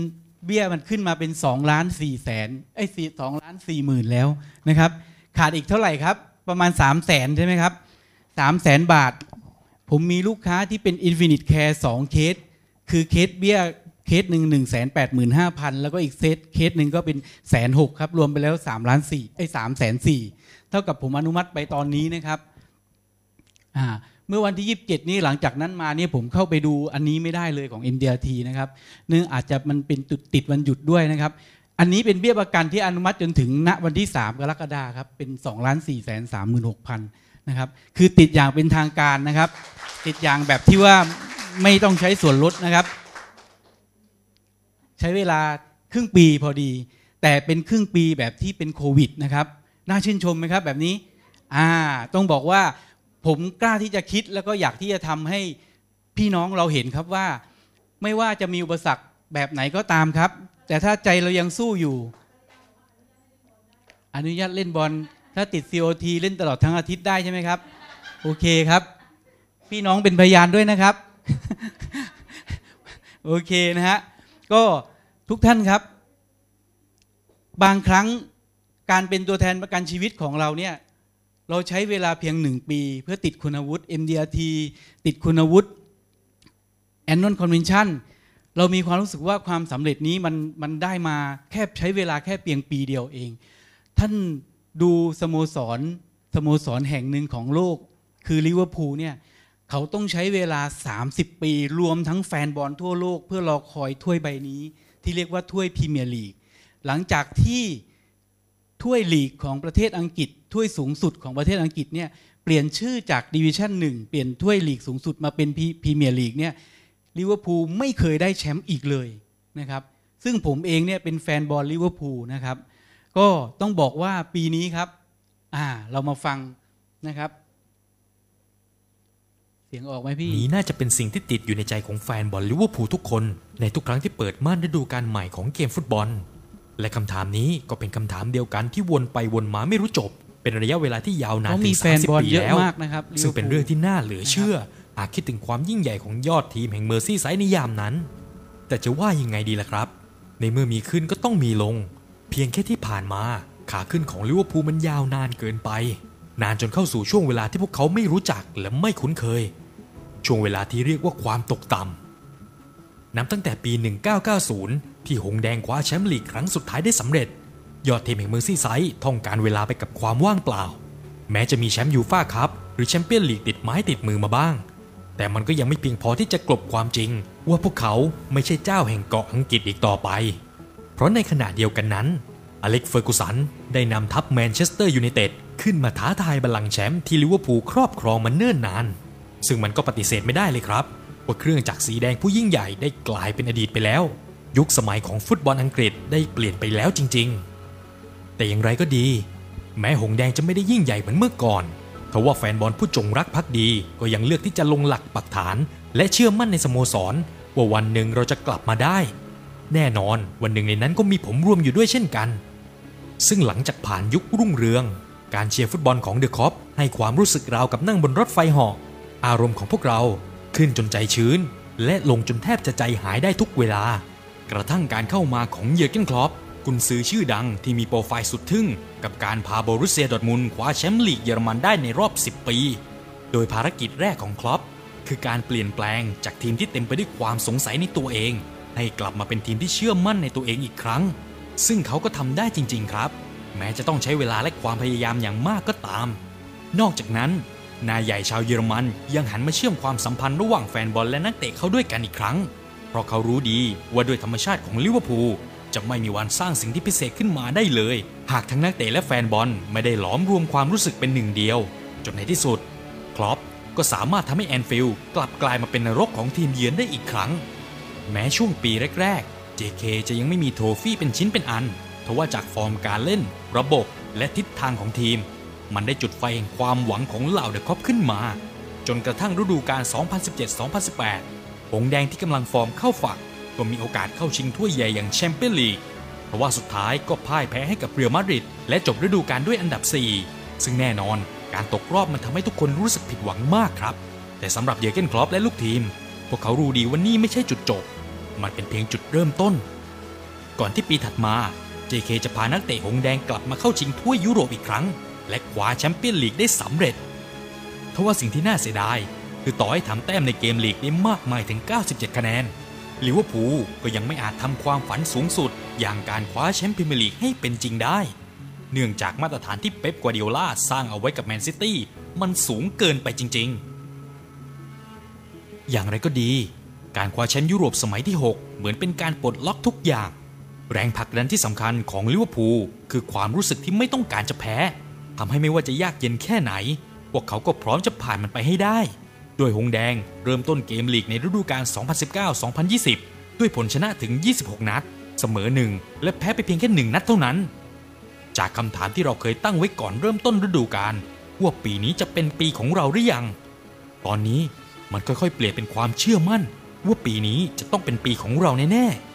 เบี้ยมันขึ้นมาเป็น2ล้าน4แสนไอ้สี่สองล้าน4หมื่นแล้วนะครับ ขาดอีกเท่าไหร่ครับ ประมาณ 3 0 0แสนใช่ไหมครับ3 0 0แสนบาท ผมมีลูกค้าที่เป็น Infinite Care 2 เคส คือเคสเบี้ย เคสหนึ่งหนึ่งแสนแปดหมื่นห้าพันแล้วก็อีกเซตเคสหนึ่งก็เป็นแสนหกครับ รวมไปแล้วสามล้านสี่ไอ้สามแสนสี่เท่ากับผมอนุมัติไปตอนนี้นะครับอ่าเมื่อวันที่ 27 นี้หลังจากนั้นมาเนี่ยผมเข้าไปดูอันนี้ไม่ได้เลยของ MDRT นะครับเนื่องอาจจะมันเป็นตุดติดวันหยุดด้วยนะครับ อันนี้เป็นเบี้ยประกันที่อนุมัติจนถึงณวันที่ 3 กรกฎาคมครับเป็น2ล้าน4แสน3 6 0 0 0นะครับคือติดอย่างเป็นทางการนะครับ ติดอย่างแบบที่ว่าไม่ต้องใช้ส่วนลดนะครับ ใช้เวลาครึ่งปีพอดี แต่เป็นครึ่งปีแบบที่เป็นโควิดนะครับ น่าชื่นชมไหมครับแบบนี้อ่าต้องบอกว่าผมกล้าที่จะคิดแล้วก็อยากที่จะทำให้พี่น้องเราเห็นครับว่า ไม่ว่าจะมีอุปสรรคแบบไหนก็ตามครับ แต่ถ้าใจเรายังสู้อยู่ อนุญาตเล่นบอลถ้าติด COT เล่นตลอดทั้งอาทิตย์ได้ใช่ไหมครับ โอเคครับ พี่น้องเป็นพยานด้วยนะครับ โอเคนะฮะ ก็ทุกท่านครับ บางครั้งการเป็นตัวแทนประกันชีวิตของเราเนี่ยเราใช้เวลาเพียงหนึ่งปี เพื่อติดคุณวุฒิ MDRT ติดคุณวุฒิ Annual Convention เรามีความรู้สึกว่าความสำเร็จนี้มันมันได้มาแค่ใช้เวลาแค่เพียงปีเดียวเอง ท่านดูสโมสรสโมสรแห่งหนึ่งของโลก คือลิเวอร์พูลเนี่ย เขาต้องใช้เวลา 30 ปี รวมทั้งแฟนบอลทั่วโลก เพื่อรอคอยถ้วยใบนี้ ที่เรียกว่าถ้วยพรีเมียร์ลีก หลังจากที่ถ้วยลีกของประเทศอังกฤษ ถ้วยสูงสุดของประเทศอังกฤษเนี่ยเปลี่ยนชื่อจากดิวิชั่นหนึ่งเปลี่ยนถ้วยลีกสูงสุดมาเป็นพรีเมียร์ลีกเนี่ยลิเวอร์พูลไม่เคยได้แชมป์อีกเลยนะครับ ซึ่งผมเองเนี่ยเป็นแฟนบอลลิเวอร์พูลนะครับ ก็ต้องบอกว่าปีนี้ครับอ่าเรามาฟังนะครับ เสียงออกไหมพี่นี้น่าจะเป็นสิ่งที่ติดอยู่ในใจของแฟนบอลลิเวอร์พูลทุกคน ในทุกครั้งที่เปิดม่านฤดูกาลใหม่ของเกมฟุตบอล และคำถามนี้ก็เป็นคำถามเดียวกันที่วนไปวนมาไม่รู้จบ เป็นระยะเวลาที่ยาวนานเขาถึมีงแฟนบอล30ปีเยอะแล้วมากนะครับซึ่งเป็นเรื่องที่น่าเหลือเชื่อ หากคิดถึงความยิ่งใหญ่ของยอดทีมแห่งเมอร์ซี่ไซด์ในยามนั้น แต่จะว่ายังไงดีล่ะครับ ในเมื่อมีขึ้นก็ต้องมีลง เพียงแค่ที่ผ่านมาขาขึ้นของลิเวอร์พูลมันยาวนานเกินไป นานจนเข้าสู่ช่วงเวลาที่พวกเขาไม่รู้จักและไม่คุ้นเคย ช่วงเวลาที่เรียกว่าความตกต่ำนับตั้งแต่ปี 1990 ที่หงส์แดงคว้าแชมป์ลีกครั้งสุดท้ายได้สำเร็จ ยอดทีมแห่งเมอร์ซี่ไซด์ท่องกาลเวลาไปกับความว่างเปล่า แม้จะมีแชมป์ยูฟ่าคัพหรือแชมเปี้ยนลีกติดไม้ติดมือมาบ้าง แต่มันก็ยังไม่เพียงพอที่จะกลบความจริง ว่าพวกเขาไม่ใช่เจ้าแห่งเกาะอังกฤษอีกต่อไป เพราะในขณะเดียวกันนั้นอเล็กซ์ เฟอร์กูสันได้นำทัพแมนเชสเตอร์ยูไนเต็ด ขึ้นมาท้าทายบัลลังก์แชมป์ที่ลิเวอร์พูลครอบครองมาเนิ่นนาน ซึ่งมันก็ปฏิเสธไม่ได้เลยครับ ว่าเครื่องจักรสีแดงผู้ยิ่งใหญ่ได้กลายเป็นอดีตไปแล้ว ยุคสมัยของฟุตบอลอังกฤษได้เปลี่ยนไปแล้วจริง ๆ แต่อย่างไรก็ดี แม้หงส์แดงจะไม่ได้ยิ่งใหญ่เหมือนเมื่อก่อนทว่าแฟนบอลผู้จงรักภักดีก็ยังเลือกที่จะลงหลักปักฐาน และเชื่อมั่นในสโมสร ว่าวันหนึ่งเราจะกลับมาได้ แน่นอนวันหนึ่งในนั้นก็มีผมรวมอยู่ด้วยเช่นกัน ซึ่งหลังจากผ่านยุครุ่งเรือง การเชียร์ฟุตบอลของเดอะคอปให้ความรู้สึกราวกับนั่งบนรถไฟเหาะอารมณ์ของพวกเราขึ้นจนใจชื้น และลงจนแทบจะใจหายได้ทุกเวลา กระทั่งการเข้ามาของเยอร์เกนคลอปกุนซือชื่อดังที่มีโปรไฟล์สุดทึ่ง กับการพาโบรุสเซียดอทมุนคว้าแชมป์ลีกเยอรมันได้ในรอบ 10 ปี โดยภารกิจแรกของคลอปคือการเปลี่ยนแปลงจากทีมที่เต็มไปด้วยความสงสัยในตัวเอง ให้กลับมาเป็นทีมที่เชื่อมั่นในตัวเองอีกครั้ง ซึ่งเขาก็ทำได้จริง ๆ ครับ แม้จะต้องใช้เวลาและความพยายามอย่างมากก็ตาม นอกจากนั้น นายใหญ่ชาวเยอรมันยังหันมาเชื่อมความสัมพันธ์ระหว่างแฟนบอลและนักเตะเข้าด้วยกันอีกครั้ง เพราะเขารู้ดีว่าด้วยธรรมชาติของลิเวอร์พูลจะไม่มีวันสร้างสิ่งที่พิเศษขึ้นมาได้เลย หากทั้งนักเตะและแฟนบอลไม่ได้หลอมรวมความรู้สึกเป็นหนึ่งเดียว จนในที่สุด คลอปก็สามารถทำให้แอนฟิลด์กลับกลายมาเป็นนรกของทีมเยือนได้อีกครั้ง แม้ช่วงปีแรกๆ JK จะยังไม่มี trophy เป็นชิ้นเป็นอัน ทว่าจากฟอร์มการเล่น ระบบและทิศทางของทีม มันได้จุดไฟแห่งความหวังของเหล่าเดอะคอปขึ้นมา จนกระทั่งฤดูกาล 2017-2018 หงส์แดงที่กำลังฟอร์มเข้าฝัก ก็มีโอกาสเข้าชิงถ้วยใหญ่อย่างแชมเปี้ยนลีกเพราะว่าสุดท้ายก็พ่ายแพ้ให้กับเรอัลมาดริดและจบฤดูกาลด้วยอันดับ 4 ซึ่งแน่นอนการตกรอบมันทำให้ทุกคนรู้สึกผิดหวังมากครับ แต่สำหรับเยอร์เกนคลอปและลูกทีม พวกเขารู้ดีว่านี่ไม่ใช่จุดจบ มันเป็นเพียงจุดเริ่มต้น ก่อนที่ปีถัดมา JK จะพานักเตะหงส์แดงกลับมาเข้าชิงถ้วยยุโรปอีกครั้ง และคว้าแชมเปี้ยนลีกได้สำเร็จทว่าสิ่งที่น่าเสียดาย คือต่อให้ทำแต้มในเกมลีกได้มากมายถึง 97 คะแนนลิเวอร์พูลก็ยังไม่อาจทำความฝันสูงสุด อย่างการคว้าแชมป์พรีเมียร์ลีกให้เป็นจริงได้ เนื่องจากมาตรฐานที่เป๊ปกัวดิโอลาสร้างเอาไว้กับแมนซิตี้มันสูงเกินไปจริง ๆ อย่างไรก็ดี การคว้าแชมป์ยุโรปสมัยที่ 6 เหมือนเป็นการปลดล็อกทุกอย่าง แรงผลักดันที่สำคัญของลิเวอร์พูลคือความรู้สึกที่ไม่ต้องการจะแพ้ทำให้ไม่ว่าจะยากเย็นแค่ไหน พวกเขาก็พร้อมจะผ่านมันไปให้ได้โดยหงแดงเริ่มต้นเกมลีกในฤดูกาล 2019-2020 ด้วยผลชนะถึง 26 นัด เสมอหนึ่งและแพ้ไปเพียงแค่หนึ่งนัดเท่านั้น จากคำถามที่เราเคยตั้งไว้ก่อนเริ่มต้นฤดูกาลว่าปีนี้จะเป็นปีของเราหรือยัง ตอนนี้มันค่อยๆ เปลี่ยนเป็นความเชื่อมั่น ว่าปีนี้จะต้องเป็นปีของเราแน่ๆ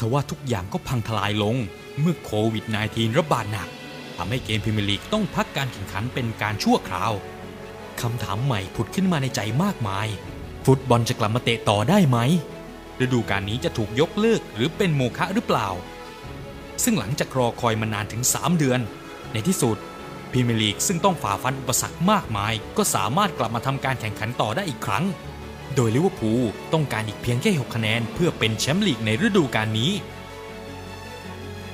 ทว่าทุกอย่างก็พังทลายลง เมื่อโควิด -19 ระบาดหนักทำให้เกมพรีเมียร์ลีกต้องพักการแข่งขันเป็นการชั่วคราวคำถามใหม่ผุดขึ้นมาในใจมากมาย ฟุตบอลจะกลับมาเตะต่อได้ไหม ฤดูกาลนี้จะถูกยกเลิกหรือเป็นโมฆะหรือเปล่า ซึ่งหลังจากรอคอยมานานถึง 3 เดือน ในที่สุดพรีเมียร์ลีกซึ่งต้องฝ่าฟันอุปสรรคมากมาย ก็สามารถกลับมาทำการแข่งขันต่อได้อีกครั้ง โดยลิเวอร์พูลต้องการอีกเพียงแค่ 6 คะแนน เพื่อเป็นแชมป์ลีกในฤดูกาลนี้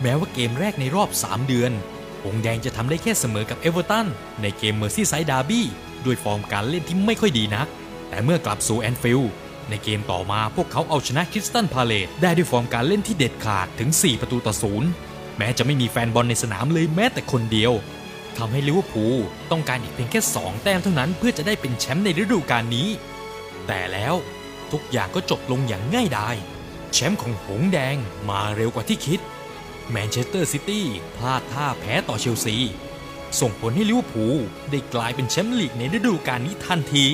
แม้ว่าเกมแรกในรอบ 3 เดือนหงส์แดงจะทำได้แค่เสมอกับเอเวอร์ตันในเกมเมอร์ซี่ไซด์ดาร์บี้ด้วยฟอร์มการเล่นที่ไม่ค่อยดีนัก แต่เมื่อกลับสู่แอนฟิลด์ในเกมต่อมาพวกเขาเอาชนะคริสตัลพาเลซได้ด้วยฟอร์มการเล่นที่เด็ดขาดถึง 4 ประตูต่อศูนย์แม้จะไม่มีแฟนบอลในสนามเลยแม้แต่คนเดียวทำให้ลิเวอร์พูลต้องการอีกเพียงแค่ 2 แต้มเท่านั้นเพื่อจะได้เป็นแชมป์ในฤดูกาลนี้ แต่แล้วทุกอย่างก็จบลงอย่างง่ายดายแชมป์ของหงส์แดงมาเร็วกว่าที่คิด แมนเชสเตอร์ซิตี้พลาดท่าแพ้ต่อเชลซี ส่งผลให้ลิเวอร์พูลได้กลายเป็นแชมป์ลีกในฤดูกาลนี้ทันที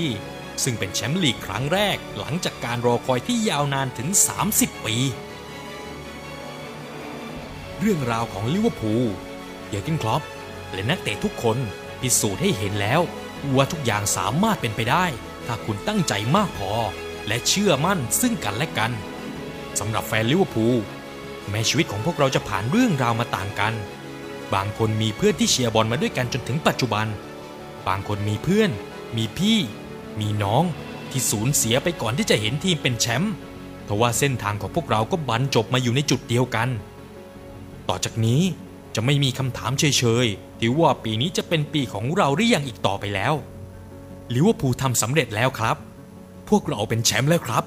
ซึ่งเป็นแชมป์ลีกครั้งแรกหลังจากการรอคอยที่ยาวนานถึง 30 ปี เรื่องราวของลิเวอร์พูลเยอร์เกนคลอปและนักเตะทุกคนพิสูจน์ให้เห็นแล้วว่าทุกอย่างสามารถเป็นไปได้ ถ้าคุณตั้งใจมากพอ และเชื่อมั่นซึ่งกันและกันสำหรับแฟนลิเวอร์พูลแม้ชีวิตของพวกเราจะผ่านเรื่องราวมาต่างกัน บางคนมีเพื่อนที่เชียร์บอลมาด้วยกันจนถึงปัจจุบัน บางคนมีเพื่อน มีพี่ มีน้องที่สูญเสียไปก่อนที่จะเห็นทีมเป็นแชมป์ทว่าเส้นทางของพวกเราก็บรรจบมาอยู่ในจุดเดียวกัน ต่อจากนี้จะไม่มีคำถามเฉยๆที่ว่าปีนี้จะเป็นปีของเราหรือยังอีกต่อไปแล้ว ลิเวอร์พูลทำสำเร็จแล้วครับ พวกเราเป็นแชมป์แล้วครับ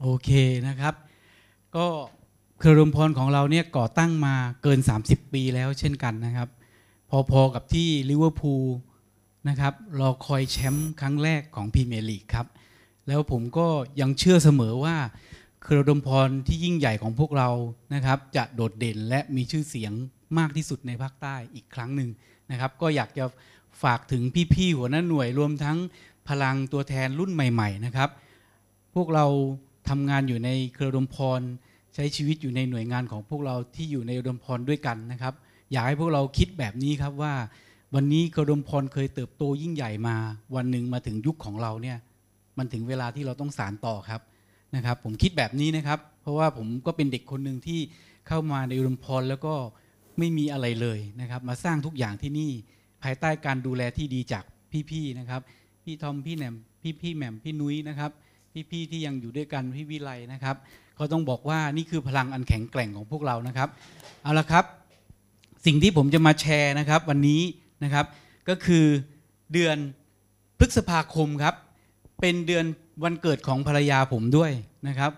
โอเคนะครับ ก็เครือรวมพรของเราเนี่ยก่อตั้งมาเกิน 30 ปีแล้วเช่นกันนะครับ พอๆกับที่ลิเวอร์พูลนะครับรอคอยแชมป์ครั้งแรกของพรีเมียร์ลีกครับ แล้วผมก็ยังเชื่อเสมอว่าเครือรวมพรที่ยิ่งใหญ่ของพวกเรานะครับ จะโดดเด่นและมีชื่อเสียงมากที่สุดในภาคใต้อีกครั้งหนึ่งนะครับ ก็อยากจะ ฝากถึงพี่ๆหัวหน้าหน่วยรวมทั้งพลังตัวแทนรุ่นใหม่ ๆ นะครับ พวกเราทำงานอยู่ในเครือดมพร ใช้ชีวิตอยู่ในหน่วยงานของพวกเราที่อยู่ในอุดมพรด้วยกันนะครับ อยากให้พวกเราคิดแบบนี้ครับว่า วันนี้เครือดมพรเคยเติบโตยิ่งใหญ่มา วันหนึ่งมาถึงยุคของเราเนี่ยมันถึงเวลาที่เราต้องสารต่อครับนะครับ ผมคิดแบบนี้นะครับ เพราะว่าผมก็เป็นเด็กคนหนึ่งที่เข้ามาในอุดมพรแล้วก็ไม่มีอะไรเลยนะครับ มาสร้างทุกอย่างที่นี่ ภายใต้การดูแลที่ดีจากพี่ๆนะครับ พี่ทอมพี่แหนมพี่พี่แหม่มพี่นุ้ยนะครับ พี่ๆที่ยังอยู่ด้วยกันพี่วิไลนะครับก็ต้องบอกว่านี่คือพลังอันแข็งแกร่งของพวกเรานะครับเอาละครับ สิ่งที่ผมจะมาแชร์นะครับ วันนี้นะครับก็คือเดือนพฤษภาคมครับ เป็นเดือนวันเกิดของภรรยาผมด้วยนะครับ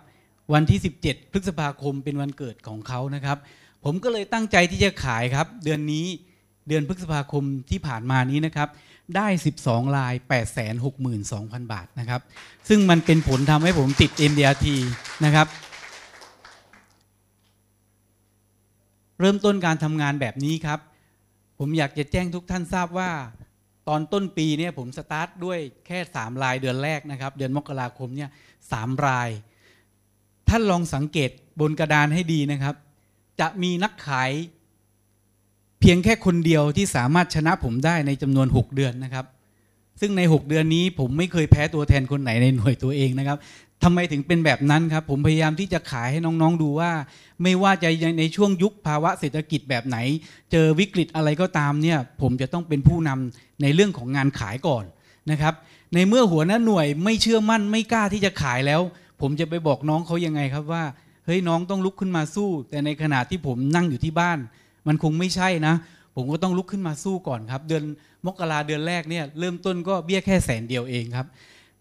วันที่ 17 พฤษภาคมเป็นวันเกิดของเขานะครับ ผมก็เลยตั้งใจที่จะขายครับ เดือนนี้ เดือนพฤษภาคมที่ผ่านมานี้นะครับได้ 12 ลาย 862,000 บาทนะครับ ซึ่งมันเป็นผลทำให้ผมติด MDRT นะครับ เริ่มต้นการทำงานแบบนี้ครับ ผมอยากจะแจ้งทุกท่านทราบว่า ตอนต้นปีเนี่ยผมสตาร์ทด้วยแค่3รายเดือนแรกนะครับ เดือนมกราคมเนี่ยสามราย ท่านลองสังเกตบนกระดานให้ดีนะครับ จะมีนักขาย เพียงแค่คนเดียวที่สามารถชนะผมได้ในจำนวน 6 เดือนนะครับ ซึ่งใน 6 เดือนนี้ผมไม่เคยแพ้ตัวแทนคนไหนในหน่วยตัวเองนะครับทำไมถึงเป็นแบบนั้นครับ ผมพยายามที่จะขายให้น้องๆดูว่า ไม่ว่าจะในช่วงยุคภาวะเศรษฐกิจแบบไหน เจอวิกฤตอะไรก็ตามเนี่ยผมจะต้องเป็นผู้นำในเรื่องของงานขายก่อนนะครับ ในเมื่อหัวหน้าหน่วยไม่เชื่อมั่นไม่กล้าที่จะขายแล้ว ผมจะไปบอกน้องเขายังไงครับว่าเฮ้ยน้องต้องลุกขึ้นมาสู้ แต่ในขณะที่ผมนั่งอยู่ที่บ้าน มันคงไม่ใช่นะ ผมก็ต้องลุกขึ้นมาสู้ก่อนครับ เดือนมกราเดือนแรกเนี่ยเริ่มต้นก็เบี้ยแค่แสนเดียวเองครับ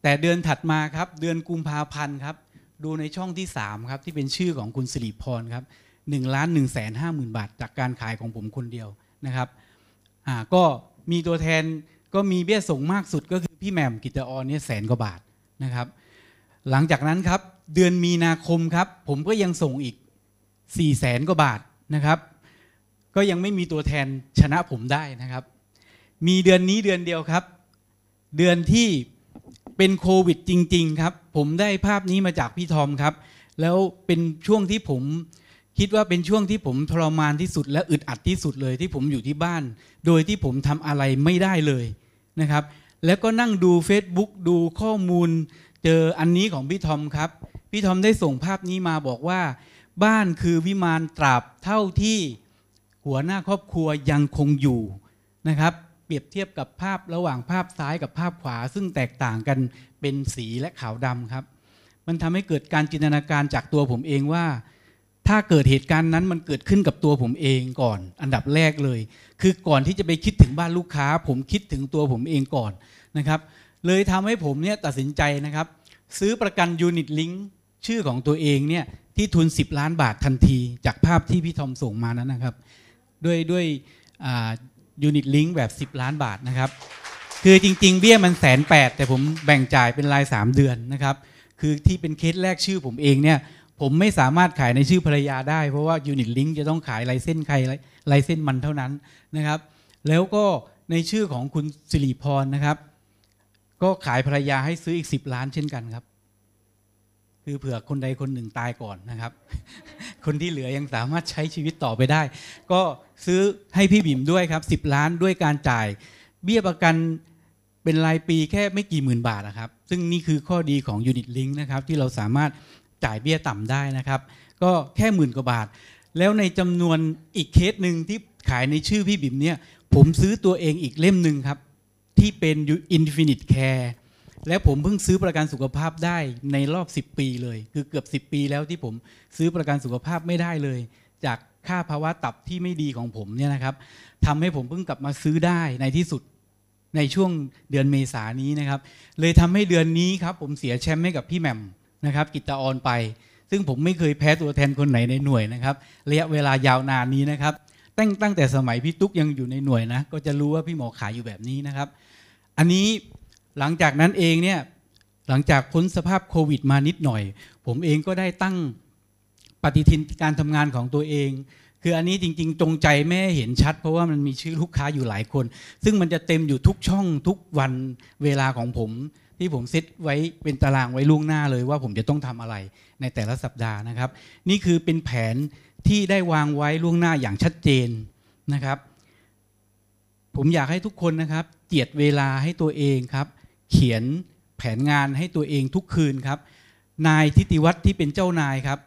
แต่เดือนถัดมาครับ เดือนกุมภาพันธ์ครับดูในช่องที่3ครับที่เป็นชื่อของคุณสิริพรครับ1ล้าน1แสนห้าหมื่นบาท จากการขายของผมคนเดียวนะครับอ่าก็มีตัวแทนก็มีเบี้ยส่งมากสุดก็คือพี่แหม่มกิตออนเนี่ยแสนกว่าบาทนะครับ หลังจากนั้นครับเดือนมีนาคมครับ ผมก็ยังส่งอีก4ี่แสนกว่าบาทนะครับ ก็ยังไม่มีตัวแทนชนะผมได้นะครับ มีเดือนนี้เดือนเดียวครับ เดือนที่เป็นโควิดจริง ๆ ครับ ผมได้ภาพนี้มาจากพี่ทอมครับ แล้วเป็นช่วงที่ผมคิดว่าเป็นช่วงที่ผมทรมานที่สุด และอึดอัดที่สุดเลยที่ผมอยู่ที่บ้าน โดยที่ผมทำอะไรไม่ได้เลยนะครับ แล้วก็นั่งดู Facebook ดูข้อมูล เจออันนี้ของพี่ทอมครับ พี่ทอมได้ส่งภาพนี้มาบอกว่า บ้านคือวิมานตราบเท่าที่ หัวหน้าครอบครัวยังคงอยู่นะครับ เปรียบเทียบกับภาพระหว่างภาพซ้ายกับภาพขวา ซึ่งแตกต่างกันเป็นสีและขาวดำครับ มันทำให้เกิดการจินตนาการจากตัวผมเองว่า ถ้าเกิดเหตุการณ์นั้นมันเกิดขึ้นกับตัวผมเองก่อน อันดับแรกเลย คือก่อนที่จะไปคิดถึงบ้านลูกค้า ผมคิดถึงตัวผมเองก่อนนะครับ เลยทำให้ผมเนี่ยตัดสินใจนะครับ ซื้อประกันยูนิตลิงก์ชื่อของตัวเองเนี่ยที่ทุน 10 ล้านบาททันที จากภาพที่พี่ทอมส่งมานั้นนะครับ ด้วยด้วยUnit Link แบบ 10 ล้านบาทนะครับ คือจริง ๆ เบี้ยมันแสนแปดแต่ผมแบ่งจ่ายเป็นราย 3 เดือนนะครับ คือที่เป็นเคสแรกชื่อผมเองเนี่ยผมไม่สามารถขายในชื่อภรรยาได้ เพราะว่า Unit Link จะต้องขายลายเส้นใครลายเส้นมันเท่านั้นนะครับ แล้วก็ในชื่อของคุณสิริพรนะครับ ก็ขายภรรยาให้ซื้ออีก 10 ล้านเช่นกันครับ คือเผื่อคนใดคนหนึ่งตายก่อนนะครับ คนที่เหลือยังสามารถใช้ชีวิตต่อไปได้ ก็ซื้อให้พี่บิ่มด้วยครับ 10 ล้านด้วยการจ่าย เบี้ยประกันเป็นรายปีแค่ไม่กี่หมื่นบาทนะครับ ซึ่งนี่คือข้อดีของ Unit Link นะครับ ที่เราสามารถจ่ายเบี้ยต่ำได้นะครับ ก็แค่หมื่นกว่าบาท แล้วในจำนวนอีกเคสหนึ่งที่ขายในชื่อพี่บิ่มเนี่ย ผมซื้อตัวเองอีกเล่มหนึ่งครับ ที่เป็น Infinite Care และผมเพิ่งซื้อประกันสุขภาพได้ในรอบ 10 ปีเลย คือเกือบ 10 ปีแล้วที่ผมซื้อประกันสุขภาพไม่ได้เลย จากค่าภาวะตับที่ไม่ดีของผมเนี่ยนะครับทำให้ผมเพิ่งกลับมาซื้อได้ในที่สุดในช่วงเดือนเมษานี้นะครับ เลยทำให้เดือนนี้ครับ ผมเสียแชมป์ให้กับพี่แหม่มนะครับ กิตตาออนไป ซึ่งผมไม่เคยแพ้ตัวแทนคนไหนในหน่วยนะครับระยะเวลายาวนานนี้นะครับ ตั้งตั้งแต่สมัยพี่ตุ๊กยังอยู่ในหน่วยนะก็จะรู้ว่าพี่หมอขายอยู่แบบนี้นะครับ อันนี้ หลังจากนั้นเองเนี่ยหลังจากพ้นสภาพโควิดมานิดหน่อย ผมเองก็ได้ตั้งปฏิทินการทำงานของตัวเอง คืออันนี้จริง ๆ จงใจไม่เห็นชัด เพราะว่ามันมีชื่อลูกค้าอยู่หลายคน ซึ่งมันจะเต็มอยู่ทุกช่องทุกวันเวลาของผม ที่ผมเซตไว้เป็นตารางไว้ล่วงหน้าเลยว่าผมจะต้องทำอะไรในแต่ละสัปดาห์นะครับ นี่คือเป็นแผนที่ได้วางไว้ล่วงหน้าอย่างชัดเจนนะครับ ผมอยากให้ทุกคนนะครับ เจียดเวลาให้ตัวเองครับ เขียนแผนงานให้ตัวเองทุกคืนครับ นายทิติวัฒน์ที่เป็นเจ้านายครับ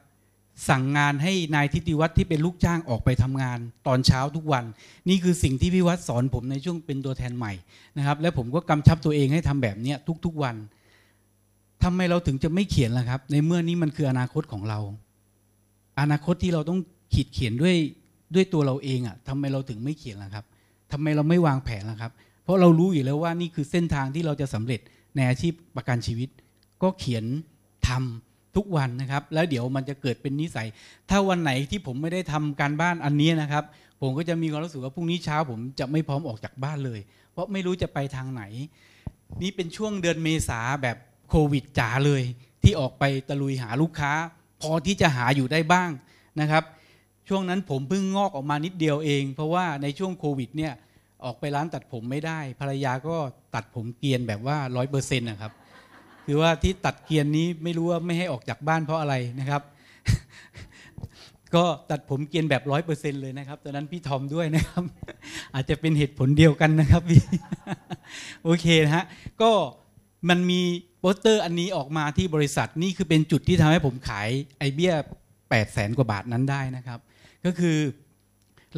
สั่งงานให้นายทิติวัฒน์ที่เป็นลูกจ้างออกไปทำงาน ตอนเช้าทุกวัน นี่คือสิ่งที่พี่วัดสอนผมในช่วงเป็นตัวแทนใหม่นะครับ และผมก็กำชับตัวเองให้ทำแบบนี้ทุกๆวันทำไมเราถึงจะไม่เขียนล่ะครับ ในเมื่อนี้มันคืออนาคตของเรา อนาคตที่เราต้องขีดเขียนด้วยด้วยตัวเราเองอะ่ะทำไมเราถึงไม่เขียนล่ะครับทำไมเราไม่วางแผนล่ะครับ เพราะเรารู้อยู่แล้วว่านี่คือเส้นทางที่เราจะสำเร็จในอาชีพประกันชีวิต ก็เขียนทำทุกวันนะครับ แล้วเดี๋ยวมันจะเกิดเป็นนิสัย ถ้าวันไหนที่ผมไม่ได้ทำการบ้านอันนี้นะครับ ผมก็จะมีความรู้สึกว่าพรุ่งนี้เช้า ผมจะไม่พร้อมออกจากบ้านเลย เพราะไม่รู้จะไปทางไหน นี่เป็นช่วงเดือนเมษาแบบโควิดจ๋าเลย ที่ออกไปตะลุยหาลูกค้า พอที่จะหาอยู่ได้บ้างนะครับ ช่วงนั้นผมเพิ่งงอกออกมานิดเดียวเอง เพราะว่าในช่วงโควิดเนี่ย ออกไปร้านตัดผมไม่ได้ ภรรยาก็ตัดผมเกียนแบบว่าร้อยเปอร์เซ็นต์นะครับ คือว่าที่ตัดเกียนนี้ไม่รู้ว่าไม่ให้ออกจากบ้านเพราะอะไรนะครับ ก็ตัดผมเกียนแบบร้อยเปอร์เซ็นต์เลยนะครับตอนนั้นพี่ทอมด้วยนะครับ อาจจะเป็นเหตุผลเดียวกันนะครับพี่โอเคนะฮะก็มันมีโปสเตอร์อันนี้ออกมาที่บริษัทนี่คือเป็นจุดที่ทำให้ผมขายไอเบี้ย8 0 0แสนกว่าบาทนั้นได้นะครับ ก็คือ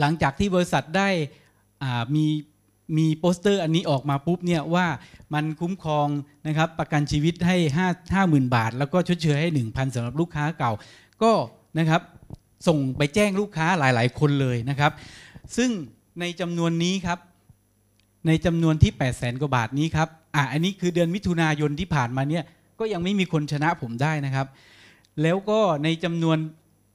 หลังจากที่บริษัทได้ มีมีโปสเตอร์อันนี้ออกมาปุ๊บเนี่ยว่ามันคุ้มครองนะครับประกันชีวิตให้ 5 5 0,000 บาท แล้วก็ชดเชยให้ 1,000สำหรับลูกค้าเก่า ก็นะครับส่งไปแจ้งลูกค้าหลาย ๆ คนเลยนะครับ ซึ่งในจำนวนนี้ครับ ในจำนวนที่ 8 0 0แสนกว่าบาทนี้ครับอะอันนี้คือเดือนมิถุนายนที่ผ่านมาเนี่ยก็ยังไม่มีคนชนะผมได้นะครับ แล้วก็ในจำนวน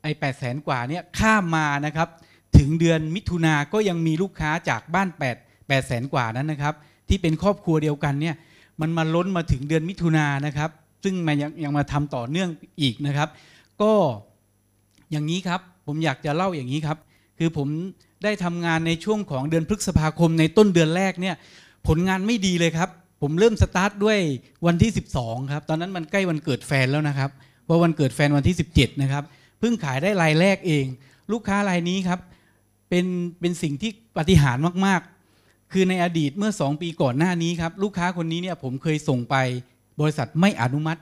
ไอ้8 0 0แสนกว่าเนี่ยข้ามมานะครับ ถึงเดือนมิถุนาก็ยังมีลูกค้าจากบ้าน8 8แสนกว่านั้นนะครับ ที่เป็นครอบครัวเดียวกันเนี่ยมันมาล้นมาถึงเดือนมิถุนานะครับ ซึ่งมันยังยังมาทำต่อเนื่องอีกนะครับ ก็อย่างนี้ครับผมอยากจะเล่าอย่างนี้ครับ คือผมได้ทำงานในช่วงของเดือนพฤษภาคมในต้นเดือนแรกเนี่ยผลงานไม่ดีเลยครับ ผมเริ่มสตาร์ทด้วยวันที่ 12ครับตอนนั้นมันใกล้วันเกิดแฟนแล้วนะครับเพราวันเกิดแฟนวันที่ 17นะครับเพิ่งขายได้รายแรกเอง ลูกค้ารายนี้ครับ เป็นเป็นสิ่งที่ปฏิหารมากๆ คือในอดีตเมื่อ 2 ปีก่อนหน้านี้ครับ ลูกค้าคนนี้เนี่ยผมเคยส่งไปบริษัทไม่อนุมัติ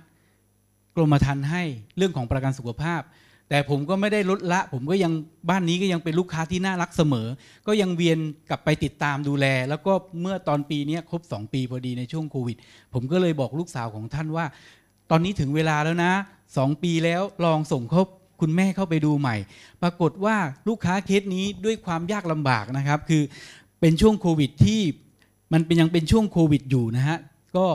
กรมธรรม์ให้เรื่องของประกันสุขภาพ แต่ผมก็ไม่ได้ลดละ ผมก็ยังบ้านนี้ก็ยังเป็นลูกค้าที่น่ารักเสมอ ก็ยังเวียนกลับไปติดตามดูแล แล้วก็เมื่อตอนปีนี้ครบ 2 ปีพอดีในช่วงโควิด ผมก็เลยบอกลูกสาวของท่านว่า ตอนนี้ถึงเวลาแล้วนะ 2 ปีแล้วลองส่งเขา คุณแม่เข้าไปดูใหม่ ปรากฏว่าลูกค้าเคสนี้ด้วยความยากลำบากนะครับ คือเป็นช่วงโควิดที่มันเป็นยังเป็นช่วงโควิดอยู่นะฮะก็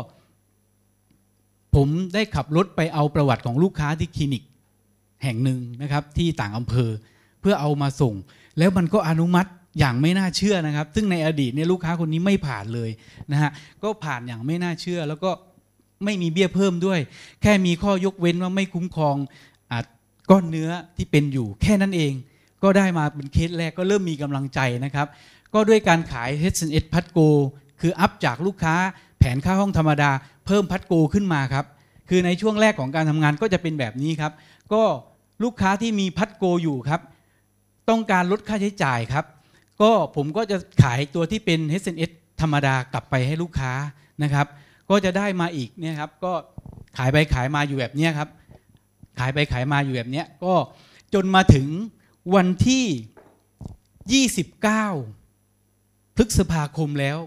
ผมได้ขับรถไปเอาประวัติของลูกค้าที่คลินิกแห่งหนึ่งนะครับ ที่ต่างอำเภอเพื่อเอามาส่ง แล้วมันก็อนุมัติอย่างไม่น่าเชื่อนะครับ ซึ่งในอดีตเนี่ยลูกค้าคนนี้ไม่ผ่านเลยนะฮะก็ผ่านอย่างไม่น่าเชื่อ แล้วก็ไม่มีเบี้ยเพิ่มด้วย แค่มีข้อยกเว้นว่าไม่คุ้มครอง ก้อนเนื้อที่เป็นอยู่แค่นั้นเอง ก็ได้มาเป็นเคสแรกก็เริ่มมีกำลังใจนะครับ ก็ด้วยการขาย H&S พัดโกคืออัพจากลูกค้าแผนค่าห้องธรรมดา เพิ่มพัดโกขึ้นมาครับ คือในช่วงแรกของการทำงานก็จะเป็นแบบนี้ครับ ก็ลูกค้าที่มีพัดโกอยู่ครับ ต้องการลดค่าใช้จ่ายครับ ก็ผมก็จะขายตัวที่เป็น H&S ธรรมดากลับไปให้ลูกค้านะครับ ก็จะได้มาอีกเนี่ยครับก็ขายไปขายมาอยู่แบบนี้ครับ ขายไปขายมาอยู่แบบเนี้ยก็จนมาถึงวันที่ 29 พฤษภาคมแล้ว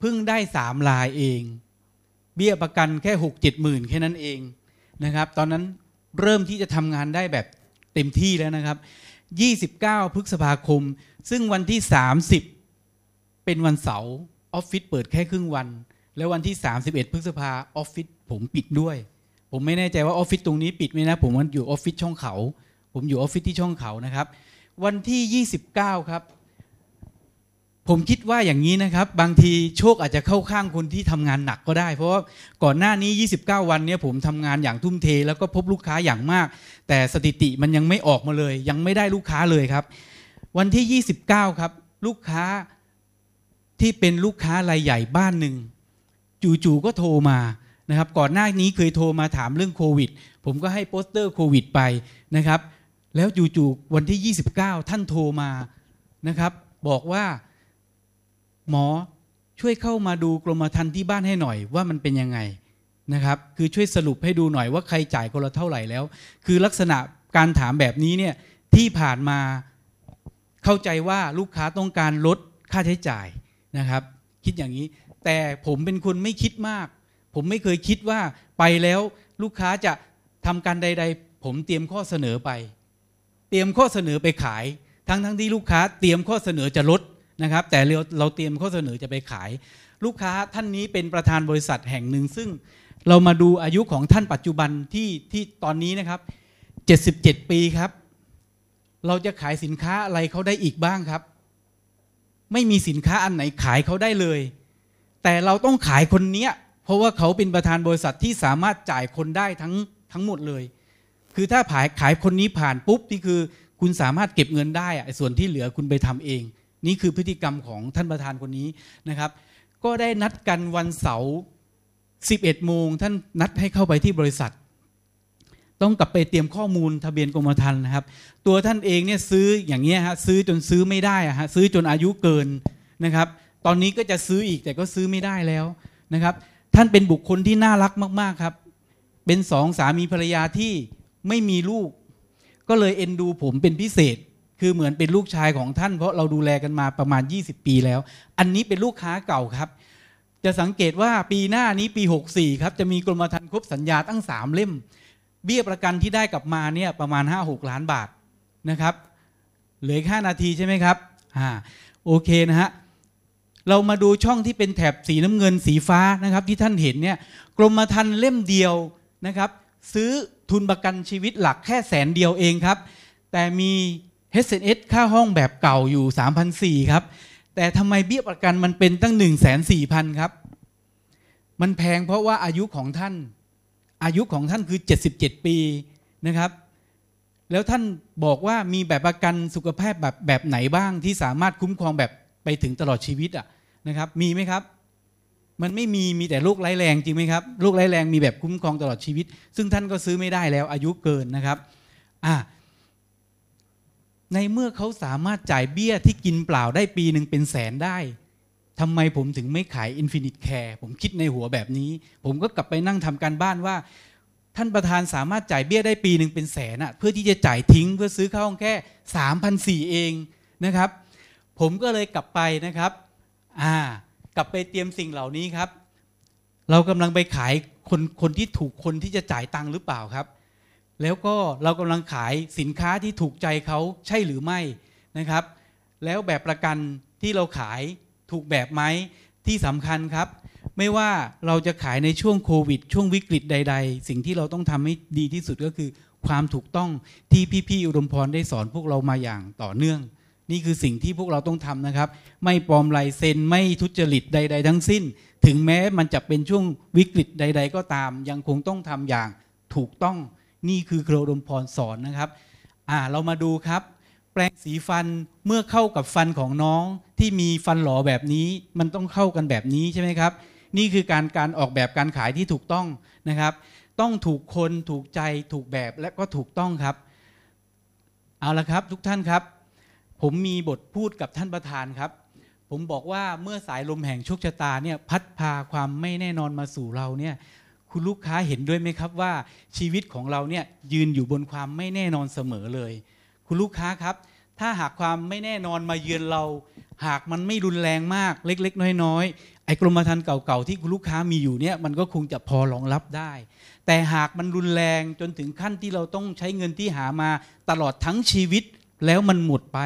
เพิ่งได้สามลายเอง เบี้ยประกันแค่หกเจ็ดหมื่นแค่นั้นเองนะครับ ตอนนั้นเริ่มที่จะทำงานได้แบบเต็มที่แล้วนะครับ 29 พฤษภาคม ซึ่งวันที่ 30 เป็นวันเสาร์ออฟฟิศเปิดแค่ครึ่งวัน แล้ววันที่ 31 พฤษภาออฟฟิศผมปิดด้วย ผมไม่แน่ใจว่าออฟฟิศตรงนี้ปิดไหมนะ ผมมันอยู่ออฟฟิศช่องเขา ผมอยู่ออฟฟิศที่ช่องเขานะครับ วันที่ 29 ครับ ผมคิดว่าอย่างนี้นะครับ บางทีโชคอาจจะเข้าข้างคนที่ทำงานหนักก็ได้ เพราะว่าก่อนหน้านี้ 29 วันเนี่ยผมทำงานอย่างทุ่มเท แล้วก็พบลูกค้าอย่างมาก แต่สถิติมันยังไม่ออกมาเลย ยังไม่ได้ลูกค้าเลยครับ วันที่ 29 ครับ ลูกค้าที่เป็นลูกค้ารายใหญ่บ้านหนึ่งจู่ๆก็โทรมา นะครับก่อนหน้านี้เคยโทรมาถามเรื่องโควิด ผมก็ให้โปสเตอร์โควิดไปนะครับแล้วจู่ๆวันที่ 29 ท่านโทรมานะครับบอกว่าหมอช่วยเข้ามาดูกรมธรรม์ที่บ้านให้หน่อยว่ามันเป็นยังไงนะครับคือช่วยสรุปให้ดูหน่อยว่าใครจ่ายคนละเท่าไหร่แล้ว คือลักษณะการถามแบบนี้เนี่ยที่ผ่านมาเข้าใจว่าลูกค้าต้องการลดค่าใช้จ่ายนะครับ คิดอย่างนี้ แต่ผมเป็นคนไม่คิดมาก ผมไม่เคยคิดว่าไปแล้วลูกค้าจะทำการใด ๆ ผมเตรียมข้อเสนอไป เตรียมข้อเสนอไปขาย ทั้งทั้งที่ลูกค้าเตรียมข้อเสนอจะลดนะครับ แต่เราเราเตรียมข้อเสนอจะไปขาย ลูกค้าท่านนี้เป็นประธานบริษัทแห่งหนึ่ง ซึ่งเรามาดูอายุของท่านปัจจุบันที่ที่ตอนนี้นะครับ 77 ปีครับ เราจะขายสินค้าอะไรเขาได้อีกบ้างครับ ไม่มีสินค้าอันไหนขายเขาได้เลย แต่เราต้องขายคนเนี้ย ราะว่าเขาเป็นประธานบริษัทที่สามารถจ่ายคนได้ทั้งทั้งหมดเลย คือถ้าขายขายคนนี้ผ่านปุ๊บนี่คือ คุณสามารถเก็บเงินได้อะส่วนที่เหลือคุณไปทำเอง นี่คือพฤติกรรมของท่านประธานคนนี้นะครับ ก็ได้นัดกันวันเสาร์11โมงท่านนัดให้เข้าไปที่บริษัท ต้องกลับไปเตรียมข้อมูลทะเบียนกรมธรรม์นะครับ ตัวท่านเองเนี่ยซื้ออย่างเงี้ยฮะซื้อจนซื้อไม่ได้อะฮะซื้อจนอายุเกินนะครับ ตอนนี้ก็จะซื้ออีกแต่ก็ซื้อไม่ได้แล้วนะครับ ท่านเป็นบุคคลที่น่ารักมากๆครับ เป็นสองสามีภรรยาที่ไม่มีลูก ก็เลยเอ็นดูผมเป็นพิเศษ คือเหมือนเป็นลูกชายของท่าน เพราะเราดูแลกันมาประมาณ 20 ปีแล้ว อันนี้เป็นลูกค้าเก่าครับ จะสังเกตว่าปีหน้านี้ปี 64 ครับ จะมีกรมธรรม์ครบสัญญาตั้ง 3 เล่ม เบี้ยประกันที่ได้กลับมาเนี่ยประมาณ 5-6 ล้านบาทนะครับ เหลืออีก5นาทีใช่ไหมครับอ่าโอเคนะฮะ เรามาดูช่องที่เป็นแถบสีน้ำเงินสีฟ้านะครับ ที่ท่านเห็นเนี่ยกรมธรรม์เล่มเดียวนะครับ ซื้อทุนประกันชีวิตหลักแค่แสนเดียวเองครับ แต่มี H&S ค่าห้องแบบเก่าอยู่ 3,400 ครับ แต่ทำไมเบี้ยประกันมันเป็นตั้ง 1 4 0 0 0 ครับ มันแพงเพราะว่าอายุของท่าน อายุของท่านคือ 77 ปีนะครับ แล้วท่านบอกว่ามีแบบประกันสุขภาพแบบแบบไหนบ้างที่สามารถคุ้มครองแบบไปถึงตลอดชีวิตอะ นะครับ มีไหมครับ มันไม่มีมีแต่โรคร้แรงจริงไหมครับโรคร้แรงมีแบบคุ้มครองตลอดชีวิต ซึ่งท่านก็ซื้อไม่ได้แล้ว อายุเกินนะครับอะในเมื่อเขาสามารถจ่ายเบี้ยที่กินเปล่าได้ปีหนึ่งเป็นแสนได้ทำไมผมถึงไม่ขาย Infinite Care ผมคิดในหัวแบบนี้ ผมก็กลับไปนั่งทำการบ้านว่า ท่านประธานสามารถจ่ายเบี้ยได้ปีหนึ่งเป็นแสนอะเพื่อที่จะจ่ายทิ้งเพื่อซื้อข้าห้องแค่สามพันสี่เองนะครับ ผมก็เลยกลับไปนะครับ อ่ากลับไปเตรียมสิ่งเหล่านี้ครับ เรากำลังไปขายคนคนที่ถูกคนที่จะจ่ายตังค์หรือเปล่าครับ แล้วก็เรากำลังขายสินค้าที่ถูกใจเขาใช่หรือไม่นะครับ แล้วแบบประกันที่เราขายถูกแบบไหมที่สำคัญครับ ไม่ว่าเราจะขายในช่วงโควิด ช่วงวิกฤตใด ๆ สิ่งที่เราต้องทำให้ดีที่สุดก็คือ ความถูกต้องที่พี่ๆอุดมพรได้สอนพวกเรามาอย่างต่อเนื่อง นี่คือสิ่งที่พวกเราต้องทำนะครับ ไม่ปลอมลายเซ็นไม่ทุจริตใด ๆ ทั้งสิ้น ถึงแม้มันจะเป็นช่วงวิกฤตใด ๆ ก็ตาม ยังคงต้องทำอย่างถูกต้องนี่คือครูดมพรสอนนะครับอ่าเรามาดูครับ แปรงสีฟันเมื่อเข้ากับฟันของน้องที่มีฟันหลอแบบนี้ มันต้องเข้ากันแบบนี้ใช่ไหมครับ นี่คือการการออกแบบการขายที่ถูกต้องนะครับ ต้องถูกคนถูกใจถูกแบบและก็ถูกต้องครับ เอาละครับทุกท่านครับ ผมมีบทพูดกับท่านประธานครับ ผมบอกว่าเมื่อสายลมแห่งโชคชะตาเนี่ยพัดพาความไม่แน่นอนมาสู่เราเนี่ยคุณลูกค้าเห็นด้วยไหมครับว่าชีวิตของเราเนี่ยยืนอยู่บนความไม่แน่นอนเสมอเลย คุณลูกค้าครับ ถ้าหากความไม่แน่นอนมาเยือนเรา หากมันไม่รุนแรงมากเล็ก ๆ น้อยๆไอ้กรมธรรม์เก่าๆที่คุณลูกค้ามีอยู่เนี่ยมันก็คงจะพอรองรับได้ แต่หากมันรุนแรงจนถึงขั้นที่เราต้องใช้เงินที่หามาตลอดทั้งชีวิต แล้วมันหมดไป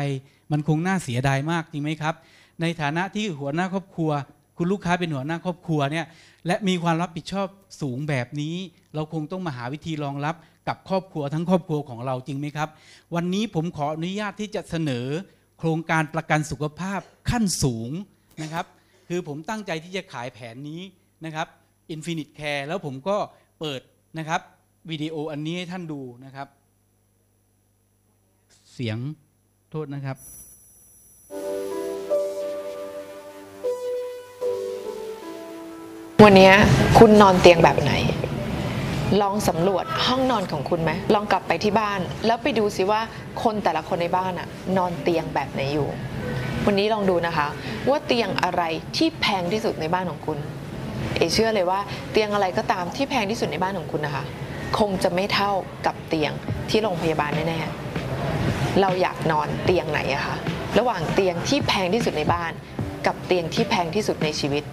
มันคงน่าเสียดายมากจริงไหมครับ ในฐานะที่หัวหน้าครอบครัว คุณลูกค้าเป็นหัวหน้าครอบครัวเนี่ยและมีความรับผิดชอบสูงแบบนี้ เราคงต้องมาหาวิธีรองรับกับครอบครัวทั้งครอบครัวของเราจริงไหมครับ วันนี้ผมขออนุญาตที่จะเสนอ โครงการประกันสุขภาพขั้นสูงนะครับ คือผมตั้งใจที่จะขายแผนนี้นะครับ Infinite Care แล้วผมก็เปิดนะครับวิดีโออันนี้ให้ท่านดูนะครับ เสียงโทษนะครับวันนี้คุณนอนเตียงแบบไหน ลองสำรวจห้องนอนของคุณไหมลองกลับไปที่บ้าน แล้วไปดูซิว่าคนแต่ละคนในบ้านอะนอนเตียงแบบไหนอยู่ วันนี้ลองดูนะคะ ว่าเตียงอะไรที่แพงที่สุดในบ้านของคุณ เอเชื่อเลยว่าเตียงอะไรก็ตามที่แพงที่สุดในบ้านของคุณนะคะ คงจะไม่เท่ากับเตียงที่โรงพยาบาลแน่ๆ เราอยากนอนเตียงไหนอะคะระหว่างเตียงที่แพงที่สุดในบ้าน กับเตียงที่แพงที่สุดในชีวิต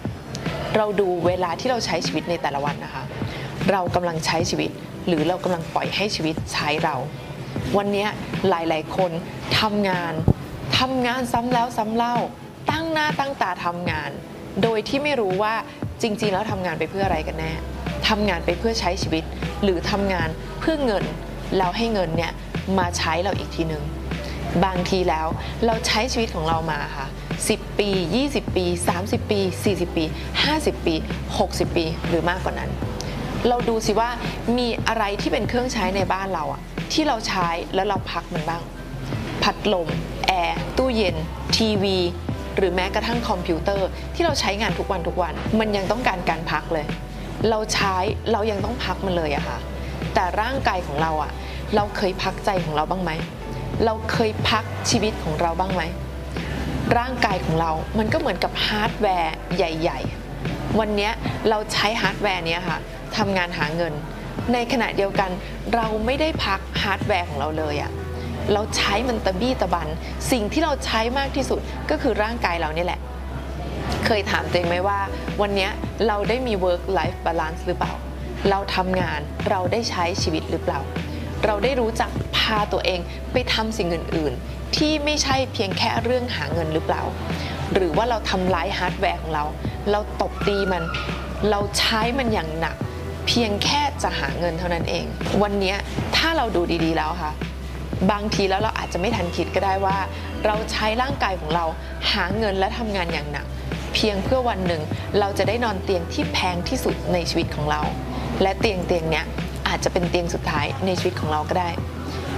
เราดูเวลาที่เราใช้ชีวิตในแต่ละวันนะคะ เรากำลังใช้ชีวิต หรือเรากำลังปล่อยให้ชีวิตใช้เรา วันนี้หลายๆ คนทำงานทำงานซ้ำแล้วซ้ำเล่า ตั้งหน้าตั้งตาทำงาน โดยที่ไม่รู้ว่าจริง ๆ แล้วทำงานไปเพื่ออะไรกันแน่ทำงานไปเพื่อใช้ชีวิต หรือทำงานเพื่อเงินแล้วให้เงินเนี่ย มาใช้เราอีกทีหนึ่งบางทีแล้วเราใช้ชีวิตของเรามาค่ะ 10 ปี 20 ปี 30 ปี 40 ปี 50 ปี 60 ปี หรือมากกว่านั้น เราดูสิว่ามีอะไรที่เป็นเครื่องใช้ในบ้านเราอะที่เราใช้แล้วเราพักมันบ้าง พัดลม แอร์ ตู้เย็น ทีวี หรือแม้กระทั่งคอมพิวเตอร์ที่เราใช้งานทุกวันทุกวัน มันยังต้องการการพักเลย เราใช้เรายังต้องพักมันเลยอะค่ะ แต่ร่างกายของเราอะ เราเคยพักใจของเราบ้างไหม เราเคยพักชีวิตของเราบ้างไหม ร่างกายของเรา มันก็เหมือนกับฮาร์ดแวร์ใหญ่ ๆ วันนี้เราใช้ฮาร์ดแวร์นี้ค่ะทำงานหาเงิน ในขณะเดียวกันเราไม่ได้พักฮาร์ดแวร์ของเราเลยอะเราใช้มันตะบี้ตะบัน สิ่งที่เราใช้มากที่สุดก็คือร่างกายเรานี่แหละ เคยถามตัวเองไหมว่า วันนี้เราได้มี work life balance หรือเปล่า เราทำงานเราได้ใช้ชีวิตหรือเปล่า เราได้รู้จักพาตัวเองไปทำสิ่งอื่น ๆ ที่ไม่ใช่เพียงแค่เรื่องหาเงินหรือเปล่า หรือว่าเราทำร้ายฮาร์ดแวร์ของเรา เราตบตีมัน เราใช้มันอย่างหนัก เพียงแค่จะหาเงินเท่านั้นเอง วันนี้ถ้าเราดูดี ๆ แล้วค่ะ บางทีแล้วเราอาจจะไม่ทันคิดก็ได้ว่า เราใช้ร่างกายของเราหาเงินและทำงานอย่างหนัก เพียงเพื่อวันหนึ่งเราจะได้นอนเตียงที่แพงที่สุดในชีวิตของเรา และเตียงเตียงเนี้ย อาจจะเป็นเตียงสุดท้ายในชีวิตของเราก็ได้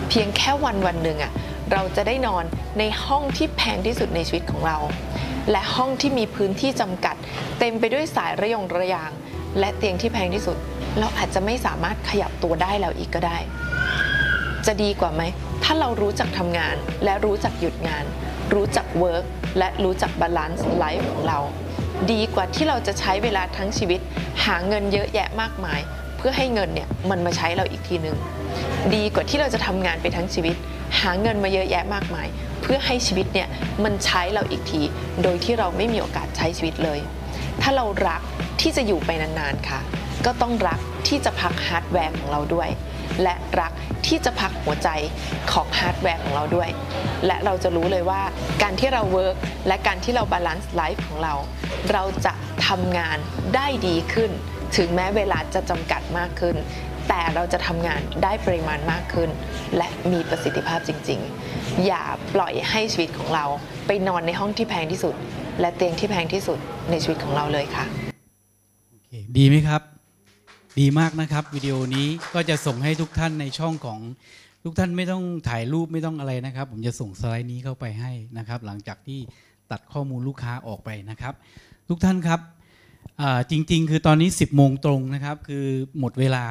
เพียงแค่วันวันหนึ่งอะเราจะได้นอนในห้องที่แพงที่สุดในชีวิตของเรา และห้องที่มีพื้นที่จำกัด เต็มไปด้วยสายระยงระยาง และเตียงที่แพงที่สุด เราอาจจะไม่สามารถขยับตัวได้แล้วอีกก็ได้ จะดีกว่าไหม ถ้าเรารู้จักทำงาน และรู้จักหยุดงาน รู้จัก work และรู้จัก balance life ของเรา ดีกว่าที่เราจะใช้เวลาทั้งชีวิต หาเงินเยอะแยะมากมาย เพื่อให้เงินเนี่ยมันมาใช้เราอีกทีหนึ่งดีกว่าที่เราจะทำงานไปทั้งชีวิต หาเงินมาเยอะแยะมากมาย เพื่อให้ชีวิตเนี่ยมันใช้เราอีกที โดยที่เราไม่มีโอกาสใช้ชีวิตเลย ถ้าเรารักที่จะอยู่ไปนานๆค่ะ ก็ต้องรักที่จะพักฮาร์ดแวร์ของเราด้วย และรักที่จะพักหัวใจของฮาร์ดแวร์ของเราด้วย และเราจะรู้เลยว่าการที่เรา work และการที่เรา balance life ของเรา เราจะทำงานได้ดีขึ้น ถึงแม้เวลาจะจำกัดมากขึ้น แต่เราจะทำงานได้ปริมาณมากขึ้น และมีประสิทธิภาพจริง ๆ อย่าปล่อยให้ชีวิตของเราไปนอนในห้องที่แพงที่สุด และเตียงที่แพงที่สุดในชีวิตของเราเลยค่ะโอเคดีไหมครับ ดีมากนะครับวิดีโอนี้ก็จะส่งให้ทุกท่านในช่องของทุกท่านไม่ต้องถ่ายรูปไม่ต้องอะไรนะครับ ผมจะส่งสไลด์นี้เข้าไปให้นะครับ หลังจากที่ตัดข้อมูลลูกค้าออกไปนะครับ ทุกท่านครับจริง ๆ คือตอนนี้ 10โมงตรงนะครับ คือหมดเวลา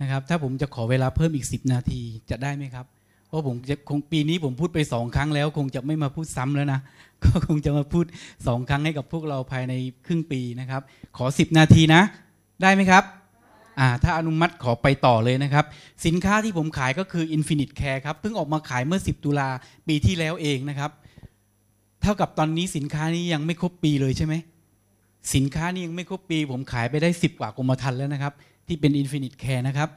นะครับ ถ้าผมจะขอเวลาเพิ่มอีก 10 นาทีจะได้ไหมครับเพราะผมจะคงปีนี้ผมพูดไปสองครั้งแล้ว คงจะไม่มาพูดซ้ำแล้วนะก็คงจะมาพูดสองครั้งให้กับพวกเราภายในครึ่งปีนะครับ ขอ 10 นาทีนะ ได้ไหมครับ ถ้าอนุมัติขอไปต่อเลยนะครับ สินค้าที่ผมขายก็คือ Infinite Care ครับ เพิ่งออกมาขายเมื่อ 10 ตุลาปีที่แล้วเองนะครับ เท่ากับตอนนี้สินค้านี้ยังไม่ครบปีเลยใช่ไหม สินค้านี้ยังไม่ครบปี ผมขายไปได้ 10 กว่ากรมธรรม์แล้วนะครับ ที่เป็น Infinite Care นะครับ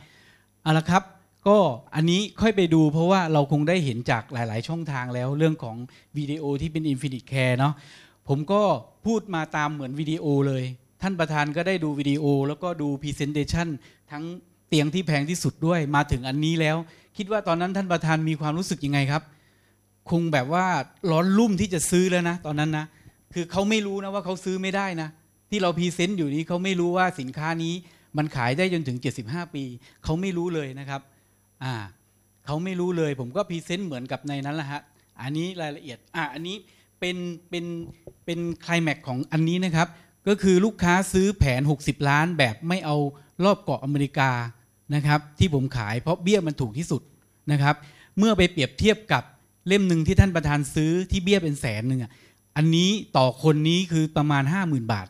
เอาละครับก็อันนี้ค่อยไปดูเพราะว่าเราคงได้เห็นจากหลาย ๆ ช่องทางแล้วเรื่องของวิดีโอที่เป็น Infinite Care เนาะผมก็พูดมาตามเหมือนวิดีโอเลย ท่านประธานก็ได้ดูวิดีโอ แล้วก็ดู Presentation ทั้งเตียงที่แพงที่สุดด้วยมาถึงอันนี้แล้ว คิดว่าตอนนั้นท่านประธานมีความรู้สึกยังไงครับ คงแบบว่าร้อนรุ่มที่จะซื้อแล้วนะ ตอนนั้นนะ คือเขาไม่รู้นะว่าเขาซื้อไม่ได้นะ ที่เรา present อยู่นี้เขาไม่รู้ว่าสินค้านี้มันขายได้จนถึง 75 ปี เขาไม่รู้เลยนะครับอ่าเขาไม่รู้เลย ผมก็ present เหมือนกับในนั้นแหละฮะอันนี้รายละเอียดอ่าอันนี้เป็นเป็นเป็นคลแม็กของอันนี้นะครับ ก็คือลูกค้าซื้อแผน 60 ล้านแบบไม่เอารอบเกาะอเมริกานะครับที่ผมขายเพราะเบี้ยมันถูกที่สุดนะครับ เมื่อไปเปรียบเทียบกับเล่มหนึ่งที่ท่านประธานซื้อที่เบี้ยเป็นแสนหนึ่งอะอันนี้ต่อคนนี้คือประมาณ 50,000 บาท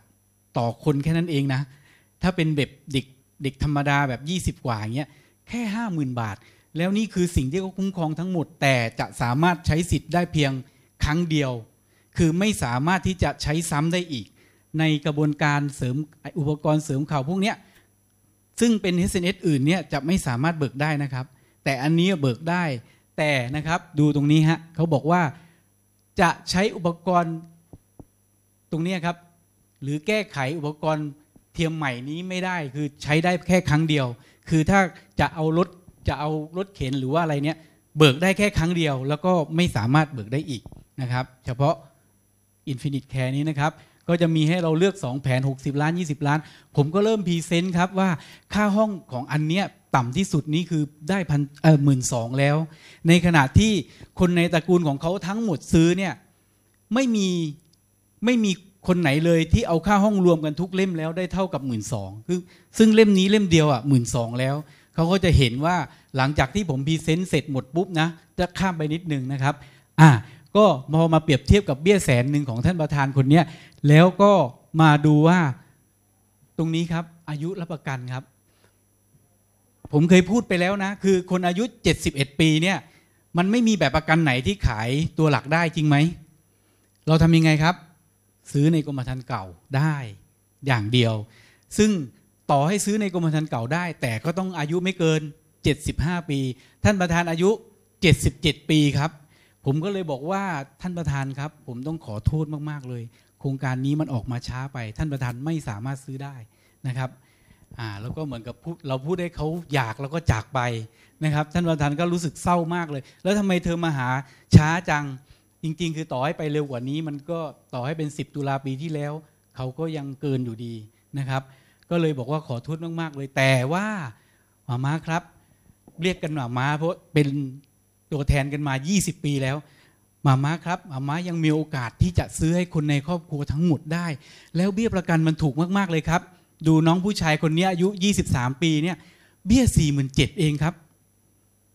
ต่อคนแค่นั้นเองนะ ถ้าเป็นแบบเด็กเด็กธรรมดาแบบ 20 กว่าอย่างเงี้ยแค่ 50,000 บาท แล้วนี่คือสิ่งที่เขาคุ้มครองทั้งหมด แต่จะสามารถใช้สิทธิ์ได้เพียงครั้งเดียว คือไม่สามารถที่จะใช้ซ้ำได้อีก ในกระบวนการเสริมอุปกรณ์เสริมเข่าพวกนี้ซึ่งเป็น SNS อื่นเนี่ยจะไม่สามารถเบิกได้นะครับ แต่อันนี้เบิกได้แต่นะครับดูตรงนี้ฮะเขาบอกว่าจะใช้อุปกรณ์ตรงนี้ครับ หรือแก้ไขอุปกรณ์เทียมใหม่นี้ไม่ได้คือใช้ได้แค่ครั้งเดียว คือถ้าจะเอารถจะเอารถเข็นหรือว่าอะไรเนี้ยเบิกได้แค่ครั้งเดียว แล้วก็ไม่สามารถเบิกได้อีกนะครับ เฉพาะ Infinite Care นี้นะครับ ก็จะมีให้เราเลือก 2 แผน 60 ล้าน 20 ล้าน ผมก็เริ่ม present ครับว่าค่าห้องของอันเนี้ยต่ำที่สุดนี้คือได้พันเออหมื่นสองแล้ว ในขณะที่คนในตระกูลของเขาทั้งหมดซื้อเนี่ยไม่มีไม่มีคนไหนเลยที่เอาค่าห้องรวมกันทุกเล่มแล้วได้เท่ากับหมื่นสองคือซึ่งเล่มนี้เล่มเดียวอะหมื่นสองแล้ว เขาก็จะเห็นว่าหลังจากที่ผมพรีเซนต์เสร็จหมดปุ๊บนะ จะข้ามไปนิดนึงนะครับ อะ ก็พอมาเปรียบเทียบกับเบี้ยแสนหนึ่งของท่านประธานคนนี้แล้วก็มาดูว่าตรงนี้ครับ อายุรับประกันครับ ผมเคยพูดไปแล้วนะ คือคนอายุ 71 ปีเนี่ย มันไม่มีแบบประกันไหนที่ขายตัวหลักได้จริงไหม เราทำยังไงครับ ซื้อในกรมธรรม์เก่าได้อย่างเดียว ซึ่งต่อให้ซื้อในกรมธรรม์เก่าได้ แต่ก็ต้องอายุไม่เกิน 75 ปี ท่านประธานอายุ 77 ปีครับ ผมก็เลยบอกว่าท่านประธานครับ ผมต้องขอโทษมากๆเลย โครงการนี้มันออกมาช้าไป ท่านประธานไม่สามารถซื้อได้นะครับอ่าแล้วก็เหมือนกับพูดเราพูดให้เขาอยากแล้วก็จากไปนะครับ ท่านประธานก็รู้สึกเศร้ามากเลย แล้วทำไมเธอมาหาช้าจังจริง ๆ คือต่อให้ไปเร็วกว่านี้ มันก็ต่อให้เป็น 10 ตุลาปีที่แล้ว เขาก็ยังเกินอยู่ดีนะครับ ก็เลยบอกว่าขอโทษมากๆเลยแต่ว่าหมาม้าครับ เรียกกันหมาม้าเพราะเป็น ตัวแทนกันมา 20 ปีแล้วมาม้าครับมาม้ายังมีโอกาสที่จะซื้อให้คนในครอบครัวทั้งหมดได้ แล้วเบี้ยประกันมันถูกมากๆเลยครับ ดูน้องผู้ชายคนนี้อายุ 23 ปีเนี่ยเบี้ย 47,000เองครับ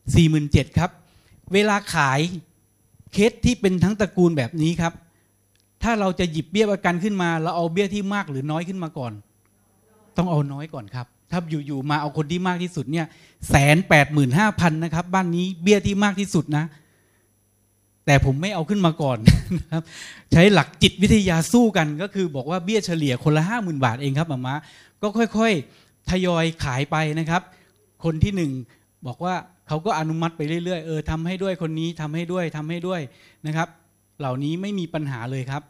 47,000ครับ เวลาขายเคสที่เป็นทั้งตระกูลแบบนี้ครับ ถ้าเราจะหยิบเบี้ยประกันขึ้นมา เราเอาเบี้ยที่มากหรือน้อยขึ้นมาก่อน ต้องเอาน้อยก่อนครับ ถ้าอยู่ๆมาเอาคนที่มากที่สุดเนี่ยแสนแปดหมื่นห้าพันนะครับ บ้านนี้เบี้ยที่มากที่สุดนะ แต่ผมไม่เอาขึ้นมาก่อนนะครับ ใช้หลักจิตวิทยาสู้กันก็คือบอกว่าเบี้ยเฉลี่ยคนละห้าหมื่นบาทเองครับหมามาก็ค่อยๆ ทยอยขายไปนะครับ คนที่หนึ่งบอกว่าเขาก็อนุมัติไปเรื่อยๆเออทำให้ด้วยคนนี้ทำให้ด้วยทำให้ด้วยนะครับ เหล่านี้ไม่มีปัญหาเลยครับ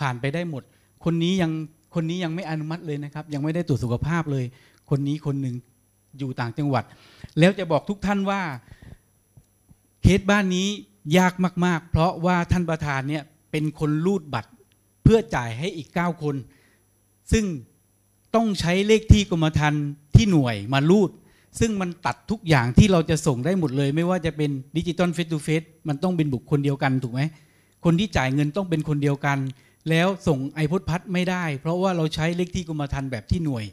ผ่านไปได้หมด คนนี้ยังคนนี้ยังไม่อนุมัติเลยนะครับ ยังไม่ได้ตรวจสุขภาพเลย คนนี้คนหนึ่งอยู่ต่างจังหวัด แล้วจะบอกทุกท่านว่าเคสบ้านนี้ยากมาก ๆ เพราะว่าท่านประธานเนี่ยเป็นคนรูดบัตรเพื่อจ่ายให้อีก 9 คน ซึ่งต้องใช้เลขที่กรมธรรม์ที่หน่วยมารูด ซึ่งมันตัดทุกอย่างที่เราจะส่งได้หมดเลย ไม่ว่าจะเป็น digital face to face มันต้องเป็นบุคคลเดียวกันถูกไหมคนที่จ่ายเงินต้องเป็นคนเดียวกัน แล้วส่ง iPoS Plus ไม่ได้ เพราะว่าเราใช้เลขที่กรมธรรม์แบบที่หน่วย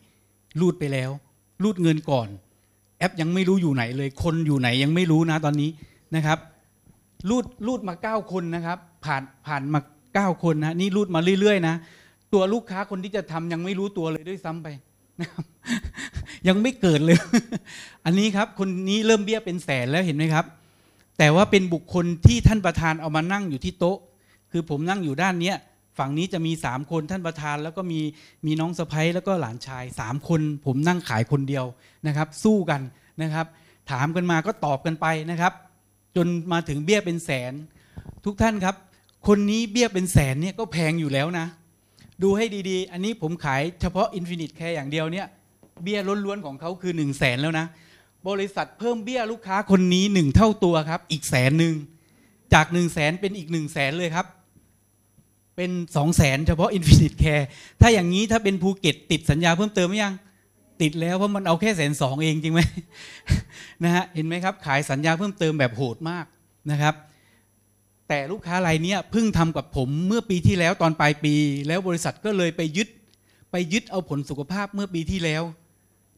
รูดไปแล้ว รูดเงินก่อน แอปยังไม่รู้อยู่ไหนเลย คนอยู่ไหนยังไม่รู้นะตอนนี้นะครับรูดรูดมาเก้าคนนะครับ ผ่านผ่านมาเก้าคนนะนี่รูดมาเรื่อยๆนะตัวลูกค้าคนที่จะทำยังไม่รู้ตัวเลยด้วยซ้ำไปนะครับยังไม่เกิดเลย อันนี้ครับ คนนี้เริ่มเบี้ยเป็นแสนแล้วเห็นไหมครับ แต่ว่าเป็นบุคคลที่ท่านประธานเอามานั่งอยู่ที่โต๊ะ คือผมนั่งอยู่ด้านเนี้ย ฝั่งนี้จะมีสามคนท่านประธาน แล้วก็มีมีน้องสะพ้ยแล้วก็หลานชายสามคน ผมนั่งขายคนเดียวนะครับ สู้กันนะครับ ถามกันมาก็ตอบกันไปนะครับ จนมาถึงเบี้ยเป็นแสน ทุกท่านครับ คนนี้เบี้ยเป็นแสนเนี่ยก็แพงอยู่แล้วนะ ดูให้ดีๆ อันนี้ผมขายเฉพาะ Infinite Care อย่างเดียวเนี่ยเบี้ยล้วนๆของเขาคือ1นึ่งแสนแล้วนะ บริษัทเพิ่มเบี้ยลูกค้าคนนี้หนึ่งเท่าตัวครับ อีกแสนหนึ่งจาก1นึ่งแสนเป็นอีก1นึ่งแสนเลยครับ เป็น2องแสนเฉพาะ Infinite Care ถ้าอย่างนี้ถ้าเป็นภูเก็ตติดสัญญาเพิ่มเติมไหมยัง ติดแล้วเพราะมันเอาแค่แสนสองเองจริงไหมนะฮะเห็นไหมครับ ขายสัญญาเพิ่มเติมแบบโหดมากนะครับ แต่ลูกค้ารายนี้เพิ่งทำกับผมเมื่อปีที่แล้วตอนปลายปี แล้วบริษัทก็เลยไปยึด ไปยึดเอาผลสุขภาพเมื่อปีที่แล้ว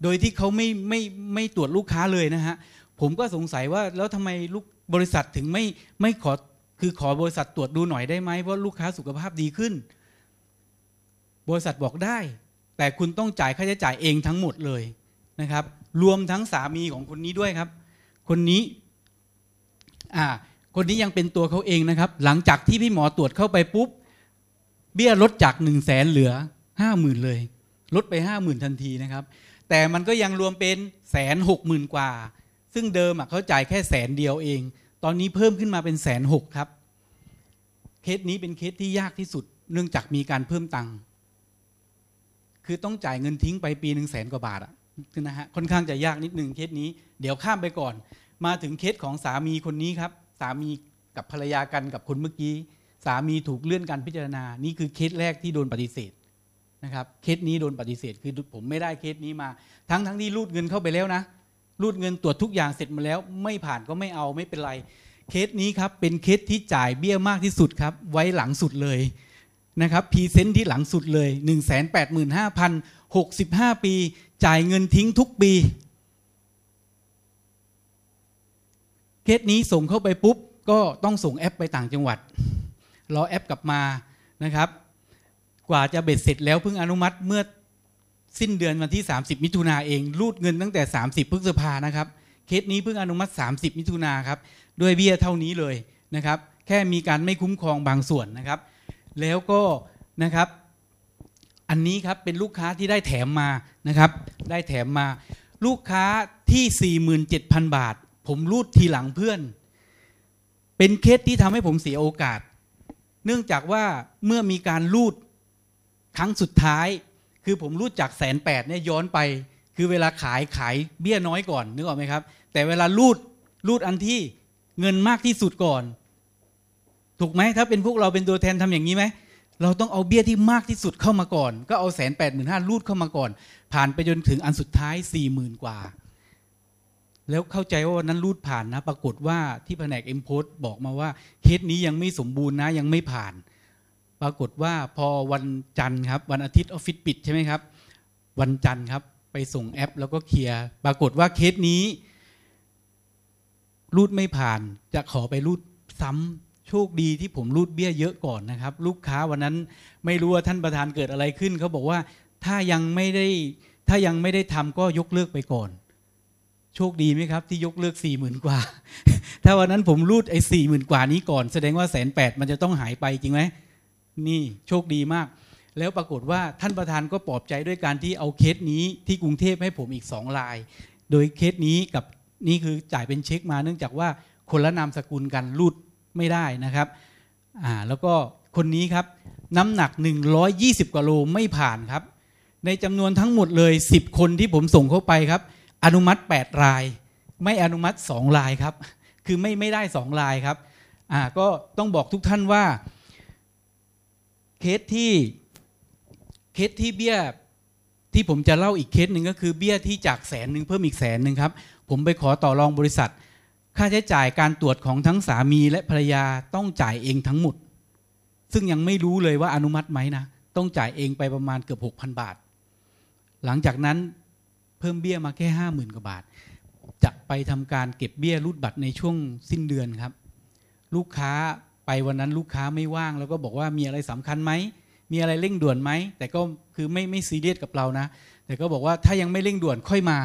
โดยที่เขาไม่ไม่ไม่ตรวจลูกค้าเลยนะฮะผมก็สงสัยว่าแล้วทำไมลูกบริษัทถึงไม่ไม่ขอ คือขอบริษัทตรวจดูหน่อยได้ไหมว่าลูกค้าสุขภาพดีขึ้น บริษัทบอกได้ แต่คุณต้องจ่ายค่าใช้จ่ายเองทั้งหมดเลยนะครับ รวมทั้งสามีของคนนี้ด้วยครับ คนนี้อ่าคนนี้ยังเป็นตัวเขาเองนะครับ หลังจากที่พี่หมอตรวจเข้าไปปุ๊บ เบี้ยลดจากหนึ่งแสนเหลือห้าหมื่นเลย ลดไปห้าหมื่นทันทีนะครับ แต่มันก็ยังรวมเป็นแสนหกหมื่นกว่า ซึ่งเดิมเขาจ่ายแค่แสนเดียวเอง ตอนนี้เพิ่มขึ้นมาเป็นแสนหกครับ เคสนี้เป็นเคสที่ยากที่สุด เนื่องจากมีการเพิ่มตังค์คือต้องจ่ายเงินทิ้งไปปีหนึ่งแสนกว่าบาทอะนะฮะค่อนข้างจะยากนิดนึงเคสนี้ เดี๋ยวข้ามไปก่อน มาถึงเคสของสามีคนนี้ครับ สามีกับภรรยากันกับคนเมื่อกี้ สามีถูกเลื่อนการพิจารณา นี่คือเคสแรกที่โดนปฏิเสธนะครับเคสนี้โดนปฏิเสธคือผมไม่ได้เคสนี้มา ทั้งทั้งที่รูดเงินเข้าไปแล้วนะ รูดเงินตรวจทุกอย่างเสร็จมาแล้ว ไม่ผ่านก็ไม่เอาไม่เป็นไร เคสนี้ครับเป็นเคสที่จ่ายเบี้ยมากที่สุดครับ ไว้หลังสุดเลยนะครับ present ที่หลังสุดเลย 1 8 5 0 65 ปี จ่ายเงินทิ้งทุกปี เคสนี้ส่งเข้าไปปุ๊บ ก็ต้องส่งแอปไปต่างจังหวัด รอแอปกลับมานะครับ กว่าจะเบ็ดเสร็จแล้วเพิ่งอนุมัติเมื่อ สิ้นเดือนวันที่ 30 มิถุนาเอง รูดเงินตั้งแต่ 30พฤษภานะครับ เคสนี้เพิ่งอนุมัติ 30 มิถุนาครับ ด้วยเบี้ยเท่านี้เลยนะครับ แค่มีการไม่คุ้มครองบางส่วนนะครับ แล้วก็นะครับ อันนี้ครับเป็นลูกค้าที่ได้แถมมานะครับ ได้แถมมา ลูกค้าที่ 47,000 บาท ผมรูดทีหลังเพื่อน เป็นเคสที่ทำให้ผมเสียโอกาส เนื่องจากว่าเมื่อมีการรูดครั้งสุดท้าย คือผมรูดจากแสนแปดเนี่ยย้อนไป คือเวลาขายขายเบี้ยน้อยก่อนนึกออกไหมครับ แต่เวลารูดรูดอันที่เงินมากที่สุดก่อน ถูกไหมถ้าเป็นพวกเราเป็นตัวแทนทำอย่างนี้ไหมเราต้องเอาเบี้ยที่มากที่สุดเข้ามาก่อน ก็เอาแสนแปดหมื่นห้ารูดเข้ามาก่อน ผ่านไปจนถึงอันสุดท้ายสี่หมื่นกว่า แล้วเข้าใจว่าวันนั้นรูดผ่านนะ ปรากฏว่าที่แผนกเอ็มโพสบอกมาว่าเคสนี้ยังไม่สมบูรณ์นะยังไม่ผ่าน ปรากฏว่าพอวันจันทร์ครับ วันอาทิตย์ออฟฟิศปิดใช่ไหมครับ วันจันทร์ครับ ไปส่งแอป แล้วก็เคลียร์ปรากฏว่าเคสนี้ รูดไม่ผ่านจะขอไปรูดซ้ำโชคดีที่ผมรูดเบี้ยเยอะก่อนนะครับ ลูกค้าวันนั้นไม่รู้ว่าท่านประธานเกิดอะไรขึ้นเขาบอกว่าถ้ายังไม่ได้ถ้ายังไม่ได้ทำก็ยกเลิกไปก่อน โชคดีไหมครับ ที่ยกเลิกสี่หมื่นกว่า ถ้าวันนั้นผมรูดไอ้สี่หมื่นกว่านี้ก่อน แสดงว่าแสนแปดมันจะต้องหายไปจริงไหม นี่โชคดีมาก แล้วปรากฏว่าท่านประธานก็ปลอบใจด้วยการที่เอาเคสนี้ที่กรุงเทพให้ผมอีกสองลาย โดยเคสนี้กับนี่คือจ่ายเป็นเช็คมาเนื่องจากว่าคนละนามสกุลกันรูดไม่ได้นะครับอ่าแล้วก็คนนี้ครับน้ำหนัก 120กว่าโลไม่ผ่านครับ ในจำนวนทั้งหมดเลย 10 คนที่ผมส่งเข้าไปครับ อนุมัติ 8 ราย ไม่อนุมัติ 2 รายครับ คือไม่ไม่ได้ 2 รายครับอ่าก็ต้องบอกทุกท่านว่า เคสที่เคสที่เบี้ยที่ผมจะเล่าอีกเคสหนึ่งก็คือเบี้ยที่จากแสนหนึ่งเพิ่มอีกแสนหนึ่งครับ ผมไปขอต่อรองบริษัท ค่าใช้จ่ายการตรวจของทั้งสามีและภรรยาต้องจ่ายเองทั้งหมด ซึ่งยังไม่รู้เลยว่าอนุมัติไหมนะ ต้องจ่ายเองไปประมาณเกือบ6,000 บาท หลังจากนั้นเพิ่มเบี้ยมาแค่ห้าหมื่นกว่าบาท จะไปทำการเก็บเบี้ยรูดบัตรในช่วงสิ้นเดือนครับ ลูกค้า ไปวันนั้นลูกค้าไม่ว่าง แล้วก็บอกว่ามีอะไรสำคัญไหมมีอะไรเร่งด่วนไหมแต่ก็คือไม่ไม่ซีเรียสกับเรานะ แต่ก็บอกว่าถ้ายังไม่เร่งด่วนค่อยมา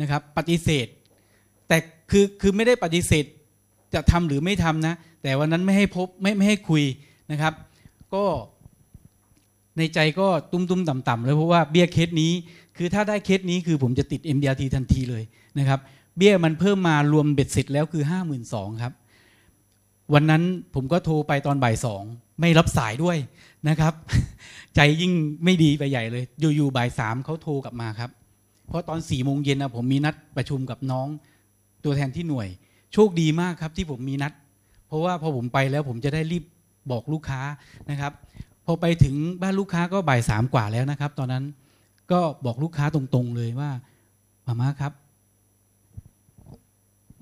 นะครับ ปฏิเสธ แต่คือคือไม่ได้ปฏิเสธจะทำหรือไม่ทำนะ แต่วันนั้นไม่ให้พบไม่ไม่ให้คุยนะครับ ก็ในใจก็ตุ้มตุ้มต่ำต่ำๆเลยเพราะว่าเบี้ยเคสนี้ คือถ้าได้เคสนี้คือผมจะติด MDRT ทันทีเลยนะครับ เบี้ยมันเพิ่มมารวมเบ็ดเสร็จแล้วคือ 5 2 0 0 0ครับ วันนั้นผมก็โทรไปตอนบ่ายสองไม่รับสายด้วยนะครับ ใจยิ่งไม่ดีไปใหญ่เลย อยู่ๆบ่ายสามเขาโทรกลับมาครับ เพราะตอนสี่โมงเย็นนะผมมีนัดประชุมกับน้อง ตัวแทนที่หน่วย โชคดีมากครับที่ผมมีนัด เพราะว่าพอผมไปแล้วผมจะได้รีบบอกลูกค้านะครับ พอไปถึงบ้านลูกค้าก็บ่ายสามกว่าแล้วนะครับ ตอนนั้นก็บอกลูกค้าตรงๆเลยว่ามาม่าครับ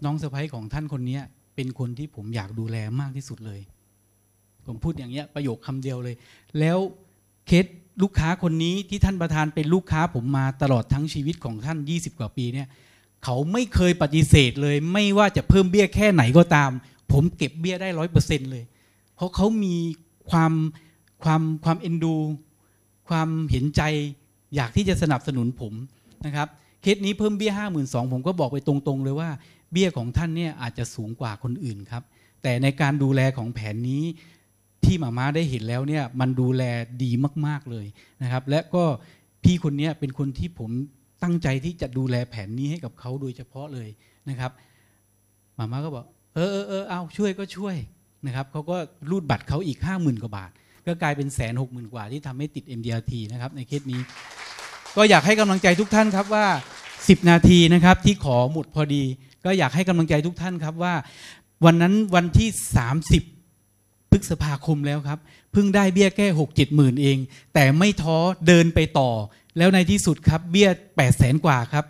น้องสะพ้ยของท่านคนนี้ เป็นคนที่ผมอยากดูแลมากที่สุดเลย ผมพูดอย่างเงี้ยประโยคคำเดียวเลย แล้วเคสลูกค้าคนนี้ที่ท่านประธานเป็นลูกค้าผมมาตลอดทั้งชีวิตของท่าน 20 กว่าปีเนี่ยเขาไม่เคยปฏิเสธเลย ไม่ว่าจะเพิ่มเบี้ยแค่ไหนก็ตาม ผมเก็บเบี้ยได้ร้อยเปอร์เซ็นต์เลย เพราะเขามีความความความเอ็นดู ความเห็นใจอยากที่จะสนับสนุนผมนะครับเคสนี้เพิ่มเบี้ยห้าหมื่นสองผมก็บอกไปตรงๆเลยว่า เบี้ยของท่านเนี่ยอาจจะสูงกว่าคนอื่นครับ แต่ในการดูแลของแผนนี้ที่หมาม่าได้เห็นแล้วเนี่ยมันดูแลดีมาก ๆเลยนะครับ และก็พี่คนนี้เป็นคนที่ผมตั้งใจที่จะดูแลแผนนี้ให้กับเขาโดยเฉพาะเลยนะครับหมาม่าก็บอกเออเออเออเอาช่วยก็ช่วยนะครับเขาก็รูดบัตรเขาอีกห้าหมื่นกว่าบาท ก็กลายเป็นแสนหกหมื่นกว่าที่ทำให้ติด MDRT นะครับในเคสนี้ ก็อยากให้กำลังใจทุกท่านครับว่า 10 นาทีนะครับที่ขอหมดพอดี ก็อยากให้กำลังใจทุกท่านครับว่า วันนั้นวันที่ 30พฤษภาคมแล้วครับเพิ่งได้เบี้ยแค่6 7หมื่นเอง แต่ไม่ท้อเดินไปต่อ แล้วในที่สุดครับเบี้ย8แสนกว่าครับ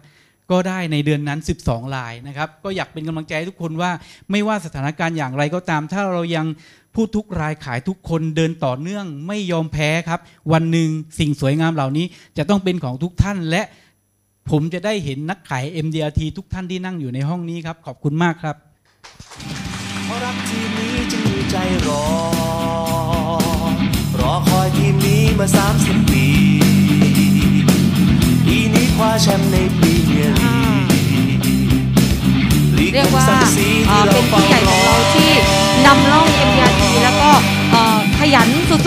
ก็ได้ในเดือนนั้น 12 ลายนะครับ ก็อยากเป็นกำลังใจให้ทุกคนว่าไม่ว่าสถานการณ์อย่างไรก็ตาม ถ้าเรายังพูดทุกรายขายทุกคนเดินต่อเนื่องไม่ยอมแพ้ครับ วันหนึ่งสิ่งสวยงามเหล่านี้จะต้องเป็นของทุกท่านและ ผมจะได้เห็นนักขาย MDRT ทุกท่านที่นั่งอยู่ในห้องนี้ครับ ขอบคุณมากครับเพราะรักทีมนี้จึงมีใจรอ รอคอยทีมนี้มา 30 ปี ปีนี้คว้าแชมป์ในพรีเมียร์ลีกลีกเรียกว่าแห่งศักดิ์ศรีเอ่อที่เป็นผู้ใหญ่ของเราที่นำร่อง MDRT แล้วก็เอ่อขยันสุด